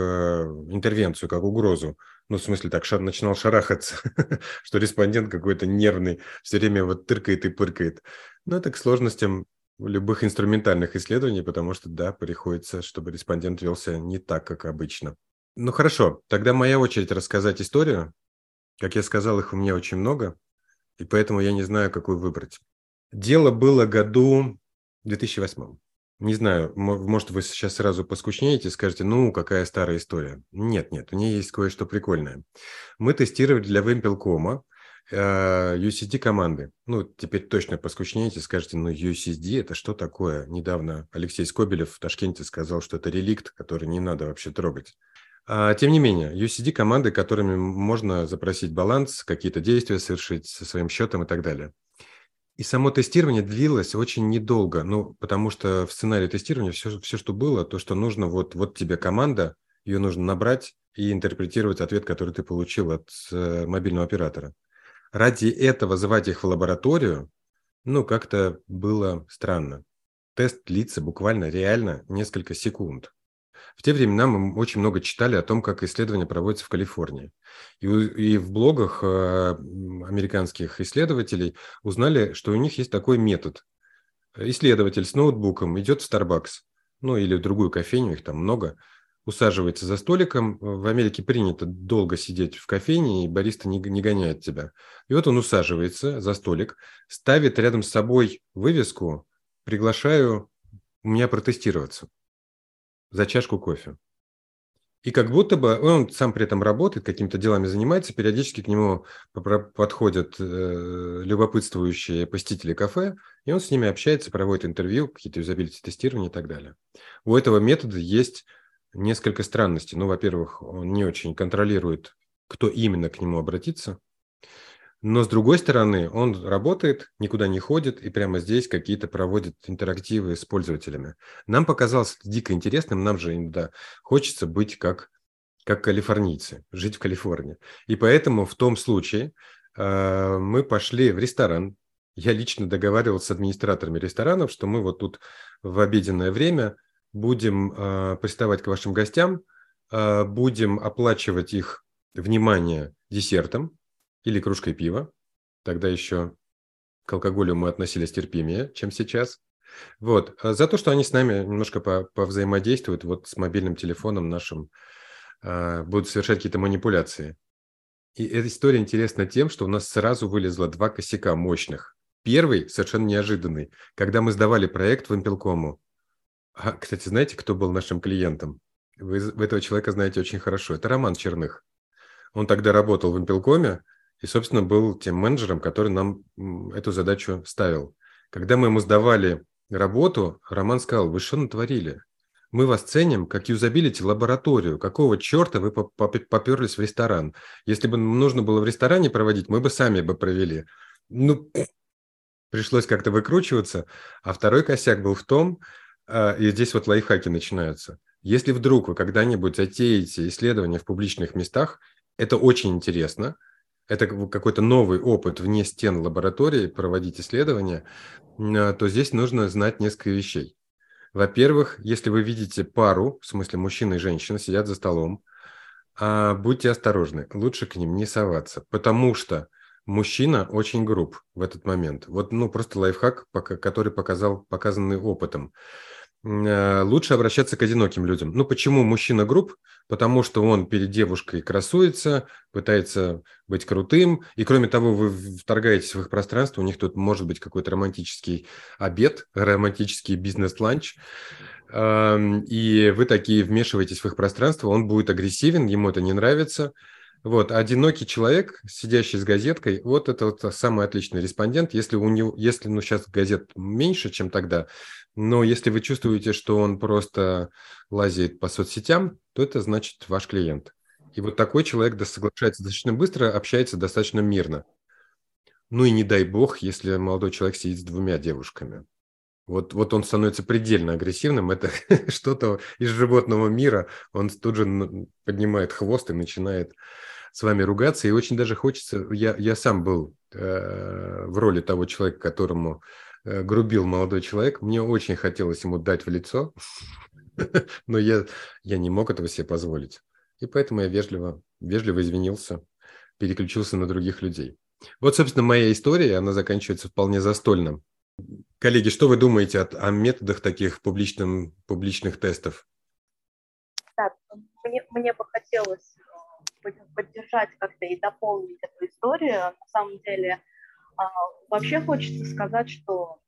интервенцию, как угрозу. Ну, в смысле, так шар, начинал шарахаться, что респондент какой-то нервный, все время вот тыркает и пыркает. Но это к сложностям любых инструментальных исследований, потому что, да, приходится, чтобы респондент велся не так, как обычно. Ну хорошо, тогда моя очередь рассказать историю. Как я сказал, их у меня очень много, и поэтому я не знаю, какую выбрать. Дело было году 2008. Не знаю, может, вы сейчас сразу поскучнеете и скажете, ну, какая старая история. Нет, нет, у нее есть кое-что прикольное. Мы тестировали для Wimpel.com UCD команды. Ну, теперь точно поскучнеете, скажете, ну, UCD – это что такое? Недавно Алексей Скобелев в Ташкенте сказал, что это реликт, который не надо вообще трогать. А, тем не менее, UCD команды, которыми можно запросить баланс, какие-то действия совершить со своим счетом и так далее. И само тестирование длилось очень недолго, ну, потому что в сценарии тестирования все, все что было, то, что нужно, вот, вот тебе команда, ее нужно набрать и интерпретировать ответ, который ты получил от э, мобильного оператора. Ради этого звать их в лабораторию, ну, как-то было странно. Тест длится буквально реально несколько секунд. В те времена мы очень много читали о том, как исследования проводятся в Калифорнии. И, и в блогах э, американских исследователей узнали, что у них есть такой метод. Исследователь с ноутбуком идет в Starbucks, ну или в другую кофейню, их там много, усаживается за столиком. В Америке принято долго сидеть в кофейне, и бариста не, не гоняет тебя. И вот он усаживается за столик, ставит рядом с собой вывеску «Приглашаю у меня протестироваться» за чашку кофе. И как будто бы он сам при этом работает, какими-то делами занимается, периодически к нему подходят э, любопытствующие посетители кафе, и он с ними общается, проводит интервью, какие-то юзабилити-тестирования и так далее. У этого метода есть несколько странностей. Ну, во-первых, он не очень контролирует, кто именно к нему обратится. Но с другой стороны, он работает, никуда не ходит и прямо здесь какие-то проводит интерактивы с пользователями. Нам показалось дико интересным, нам же иногда хочется быть как, как калифорнийцы, жить в Калифорнии. И поэтому в том случае э, мы пошли в ресторан. Я лично договаривался с администраторами ресторанов, что мы вот тут в обеденное время будем э, приставать к вашим гостям, э, будем оплачивать их внимание десертом, или кружкой пива. Тогда еще к алкоголю мы относились терпимее, чем сейчас. Вот. А за то, что они с нами немножко повзаимодействуют, вот с мобильным телефоном нашим, э, будут совершать какие-то манипуляции. И эта история интересна тем, что у нас сразу вылезло два косяка мощных. Первый, совершенно неожиданный, когда мы сдавали проект в Импелкому. А, кстати, знаете, кто был нашим клиентом? Вы этого человека знаете очень хорошо. Это Роман Черных. Он тогда работал в Импелкоме, и, собственно, был тем менеджером, который нам эту задачу ставил. Когда мы ему сдавали работу, Роман сказал, вы что натворили? Мы вас ценим как юзабилити лабораторию. Какого черта вы поперлись в ресторан? Если бы нужно было в ресторане проводить, мы бы сами бы провели. Ну, пришлось как-то выкручиваться. А второй косяк был в том, а, и здесь вот лайфхаки начинаются. Если вдруг вы когда-нибудь затеете исследования в публичных местах, это очень интересно – это какой-то новый опыт вне стен лаборатории, проводить исследования, а, то здесь нужно знать несколько вещей. Во-первых, если вы видите пару, в смысле мужчина и женщина, сидят за столом, а, будьте осторожны, лучше к ним не соваться, потому что мужчина очень груб в этот момент. Вот, ну, просто лайфхак, который показал, показанный опытом. Э, лучше обращаться к одиноким людям. Ну, почему мужчина групп? Потому что он перед девушкой красуется, пытается быть крутым, и кроме того, вы вторгаетесь в их пространство, у них тут может быть какой-то романтический обед, романтический бизнес-ланч, и вы такие вмешиваетесь в их пространство, он будет агрессивен, ему это не нравится, вот, одинокий человек, сидящий с газеткой, вот это вот самый отличный респондент. Если у него, если, ну, сейчас газет меньше, чем тогда, но если вы чувствуете, что он просто лазит по соцсетям, то это значит ваш клиент. И вот такой человек соглашается достаточно быстро, общается достаточно мирно. Ну и не дай бог, если молодой человек сидит с двумя девушками. Вот, вот он становится предельно агрессивным, это что-то из животного мира, он тут же поднимает хвост и начинает с вами ругаться, и очень даже хочется, я, я сам был э, в роли того человека, которому Э, грубил молодой человек, мне очень хотелось ему дать в лицо, но я, я не мог этого себе позволить. И поэтому я вежливо, вежливо извинился, переключился на других людей. Вот, собственно, моя история, она заканчивается вполне застольным. Коллеги, что вы думаете о, о методах таких публичным, публичных тестов? Да, мне, мне бы хотелось э, поддержать как-то и дополнить эту историю. На самом деле, а, вообще хочется сказать, что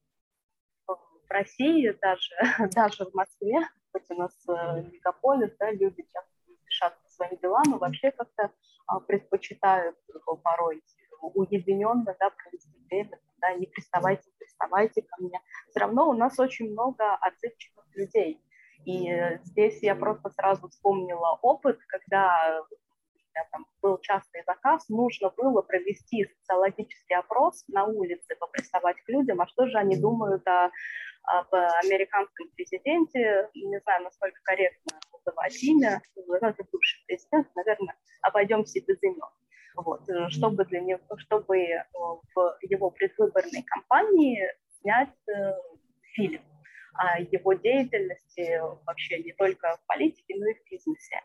в России, даже, даже в Москве, хоть у нас э, мегаполис, да, люди часто спешат по своим делам, но вообще как-то а, предпочитают порой уединенно да, провести время, да, не приставайте, приставайте ко мне. Все равно у нас очень много отзывчивых людей. И здесь я просто сразу вспомнила опыт, когда там был частный заказ, нужно было провести социологический опрос на улице, попрессовать к людям, а что же они думают о, об американском президенте, не знаю, насколько корректно называть имя, ну, это бывший президент, наверное, обойдемся без имен. Вот, чтобы, для него, чтобы в его предвыборной кампании снять э, фильм о его деятельности вообще не только в политике, но и в бизнесе.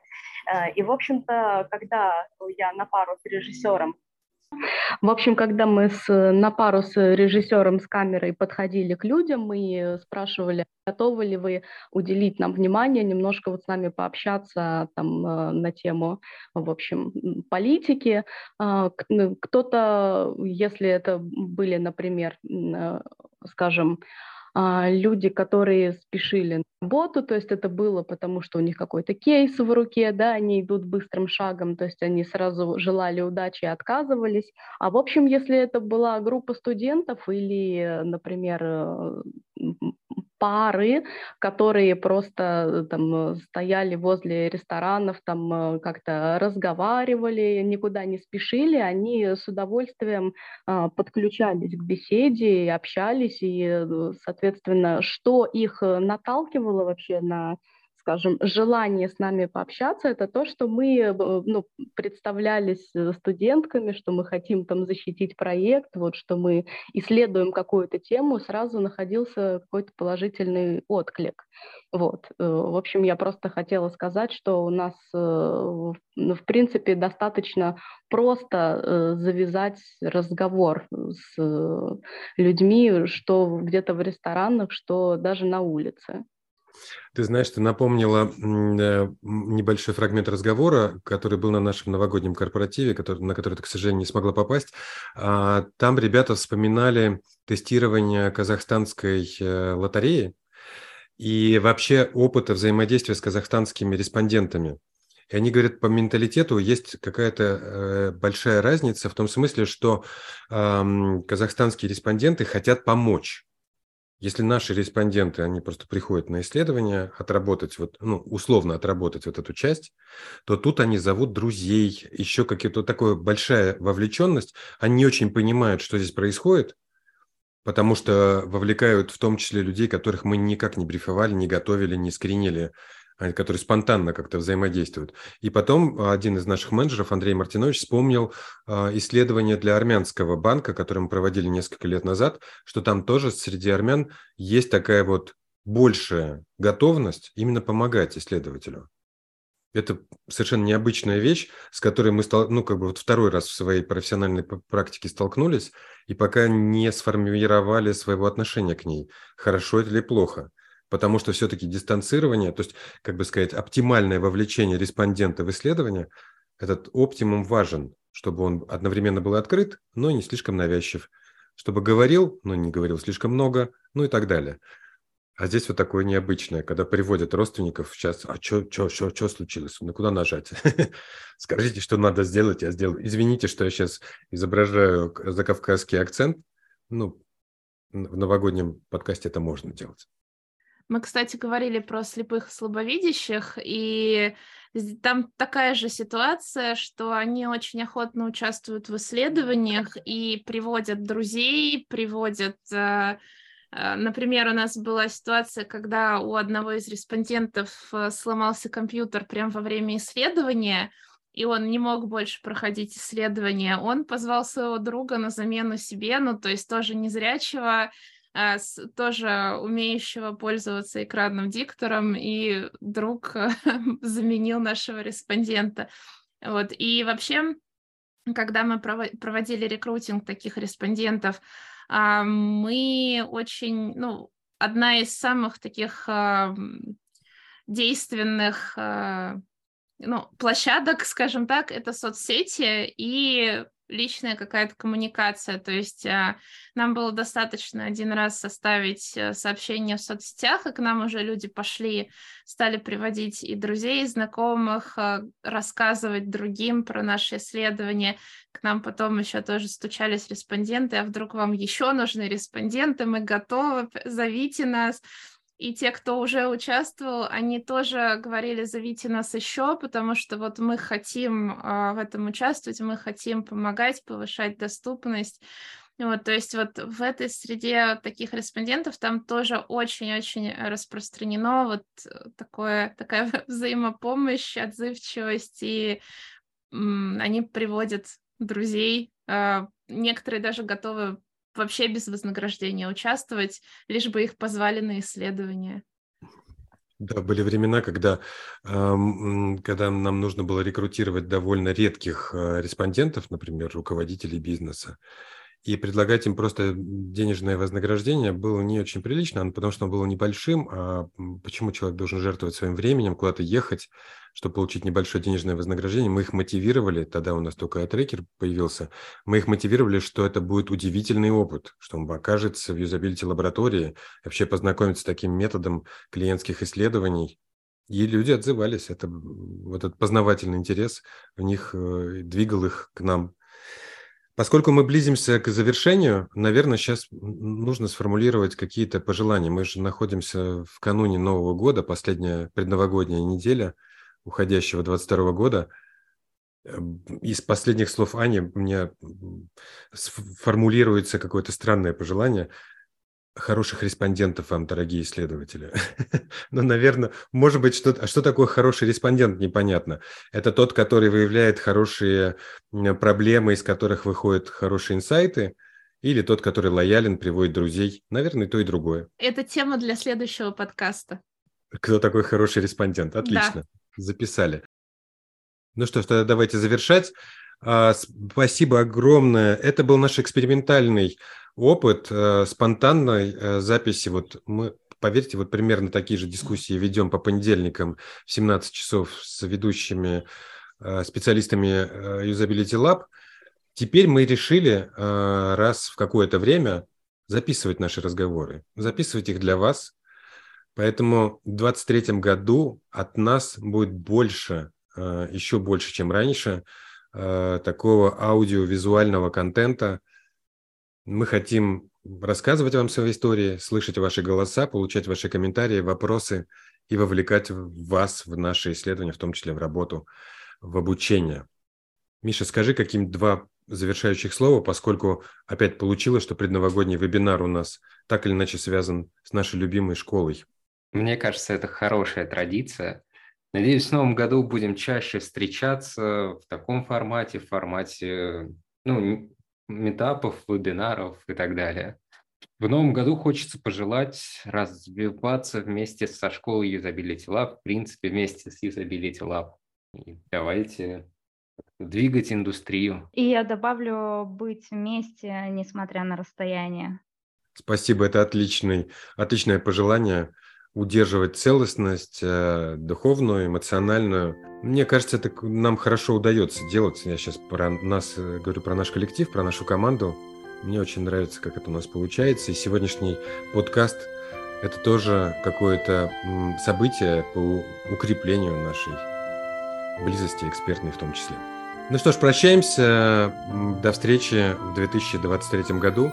Э, и, в общем-то, когда я на пару с режиссером в общем, когда мы с, на пару с режиссером с камерой подходили к людям, мы спрашивали, готовы ли вы уделить нам внимание, немножко вот с нами пообщаться там э, на тему, в общем, политики. Э, кто-то, если это были, например, скажем, а, люди, которые спешили на работу, то есть это было потому, что у них какой-то кейс в руке, да, они идут быстрым шагом, то есть они сразу желали удачи и отказывались. А в общем, если это была группа студентов или, например, э, пары, которые просто э, там стояли возле ресторанов, там э, как-то разговаривали, никуда не спешили, они с удовольствием а, подключались к беседе, общались, и, э, соответственно, что их наталкивало вообще на скажем, желание с нами пообщаться, это то, что мы э, ну, представлялись э, студентками, что мы хотим там защитить проект, вот, что мы исследуем какую-то тему, сразу находился какой-то положительный отклик. Вот. Э, в общем, я просто хотела сказать, что у нас, ну, в принципе, достаточно просто завязать разговор с людьми, что где-то в ресторанах, что даже на улице. Ты знаешь, ты напомнила э, небольшой фрагмент разговора, который был на нашем новогоднем корпоративе, который, на который ты, к сожалению, не смогла попасть. А, там ребята вспоминали тестирование казахстанской э, лотереи и вообще опыта взаимодействия с казахстанскими респондентами. И они говорят, по менталитету есть какая-то э, большая разница в том смысле, что казахстанские респонденты хотят помочь если наши респонденты, они просто приходят на исследование, отработать, вот, ну, условно отработать вот эту часть, то тут они зовут друзей, еще какие-то такая большая вовлеченность. Они не очень понимают, что здесь происходит, потому что вовлекают в том числе людей, которых мы никак не брифовали, не готовили, не скринили которые спонтанно как-то взаимодействуют. И потом один из наших менеджеров, Андрей Мартинович, вспомнил а, исследование для армянского банка, которое мы проводили несколько лет назад, что там тоже среди армян есть такая вот большая готовность именно помогать исследователю. Это совершенно необычная вещь, с которой мы стал, ну, как бы вот второй раз в своей профессиональной практике столкнулись, и пока не сформировали своего отношения к ней, хорошо это или плохо потому что все-таки дистанцирование, то есть, как бы сказать, оптимальное вовлечение респондента в исследование, этот оптимум важен, чтобы он одновременно был открыт, но не слишком навязчив, чтобы говорил, но не говорил слишком много, ну и так далее. А здесь вот такое необычное, когда приводят родственников сейчас, а что что что что случилось, на куда нажать? Скажите, что надо сделать, я сделаю. Извините, что я сейчас изображаю закавказский акцент. Ну, в новогоднем подкасте это можно делать. Мы, кстати, говорили про слепых и слабовидящих, и там такая же ситуация, что они очень охотно участвуют в исследованиях и приводят друзей, приводят... Э, э, например, у нас была ситуация, когда у одного из респондентов э, сломался компьютер прямо во время исследования, и он не мог больше проходить исследования. Он позвал своего друга на замену себе, ну, то есть тоже незрячего, тоже умеющего пользоваться экранным диктором, и друг заменил нашего респондента. Вот. И вообще, когда мы проводили рекрутинг таких респондентов, а, мы очень, ну, одна из самых таких а, действенных ну, площадок, скажем так, это соцсети, и личная какая-то коммуникация. То есть а, нам было достаточно один раз составить э, сообщение в соцсетях, и к нам уже люди пошли, стали приводить и друзей, и знакомых, а, рассказывать другим про наши исследования. К нам потом еще тоже стучались респонденты, а вдруг вам еще нужны респонденты, мы готовы, зовите нас. И те, кто уже участвовал, они тоже говорили, зовите нас еще, потому что вот мы хотим э, в этом участвовать, мы хотим помогать, повышать доступность. Вот, то есть вот в этой среде таких респондентов там тоже очень-очень распространено вот такое, такая взаимопомощь, отзывчивость, и м, они приводят друзей, э, некоторые даже готовы вообще без вознаграждения участвовать, лишь бы их позвали на исследование. Да, были времена, когда, когда нам нужно было рекрутировать довольно редких э, респондентов, например, руководителей бизнеса и предлагать им просто денежное вознаграждение было не очень прилично, потому что оно было небольшим. А почему человек должен жертвовать своим временем, куда-то ехать, чтобы получить небольшое денежное вознаграждение? Мы их мотивировали, тогда у нас только трекер появился, мы их мотивировали, что это будет удивительный опыт, что он окажется в юзабилити лаборатории, вообще познакомиться с таким методом клиентских исследований. И люди отзывались. Это вот этот познавательный интерес в них э, двигал их к нам Поскольку мы близимся к завершению, наверное, сейчас нужно сформулировать какие-то пожелания. Мы же находимся в кануне Нового года, последняя предновогодняя неделя уходящего 22 года. Из последних слов Ани у меня формулируется какое-то странное пожелание – хороших респондентов вам, дорогие исследователи. ну, наверное, может быть, что, а что такое хороший респондент, непонятно. Это тот, который выявляет хорошие проблемы, из которых выходят хорошие инсайты, или тот, который лоялен, приводит друзей. Наверное, то и другое. Это тема для следующего подкаста. Кто такой хороший респондент? Отлично. Да. Записали. Ну что ж, тогда давайте завершать. А, спасибо огромное. Это был наш экспериментальный опыт э, спонтанной э, записи. Вот мы, поверьте, вот примерно такие же дискуссии ведем по понедельникам в 17 часов с ведущими э, специалистами Usability Lab. Теперь мы решили раз в какое-то время записывать наши разговоры, записывать их для вас. Поэтому в 2023 году от нас будет больше, еще больше, чем раньше, такого аудиовизуального контента – мы хотим рассказывать вам свои истории, слышать ваши голоса, получать ваши комментарии, вопросы и вовлекать вас в наши исследования, в том числе в работу, в обучение. Миша, скажи каким два завершающих слова, поскольку опять получилось, что предновогодний вебинар у нас так или иначе связан с нашей любимой школой. Мне кажется, это хорошая традиция. Надеюсь, в новом году будем чаще встречаться в таком формате, в формате ну, метапов, вебинаров и так далее. В новом году хочется пожелать развиваться вместе со школой Usability Lab, в принципе, вместе с Usability Lab. И давайте двигать индустрию. И я добавлю быть вместе, несмотря на расстояние. Спасибо, это отличный, отличное пожелание удерживать целостность э, духовную, эмоциональную. Мне кажется, это нам хорошо удается делать. Я сейчас про нас э, говорю, про наш коллектив, про нашу команду. Мне очень нравится, как это у нас получается. И сегодняшний подкаст – это тоже какое-то событие по укреплению нашей близости, экспертной в том числе. Ну что ж, прощаемся. До встречи в 2023 году.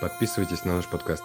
Подписывайтесь на наш подкаст.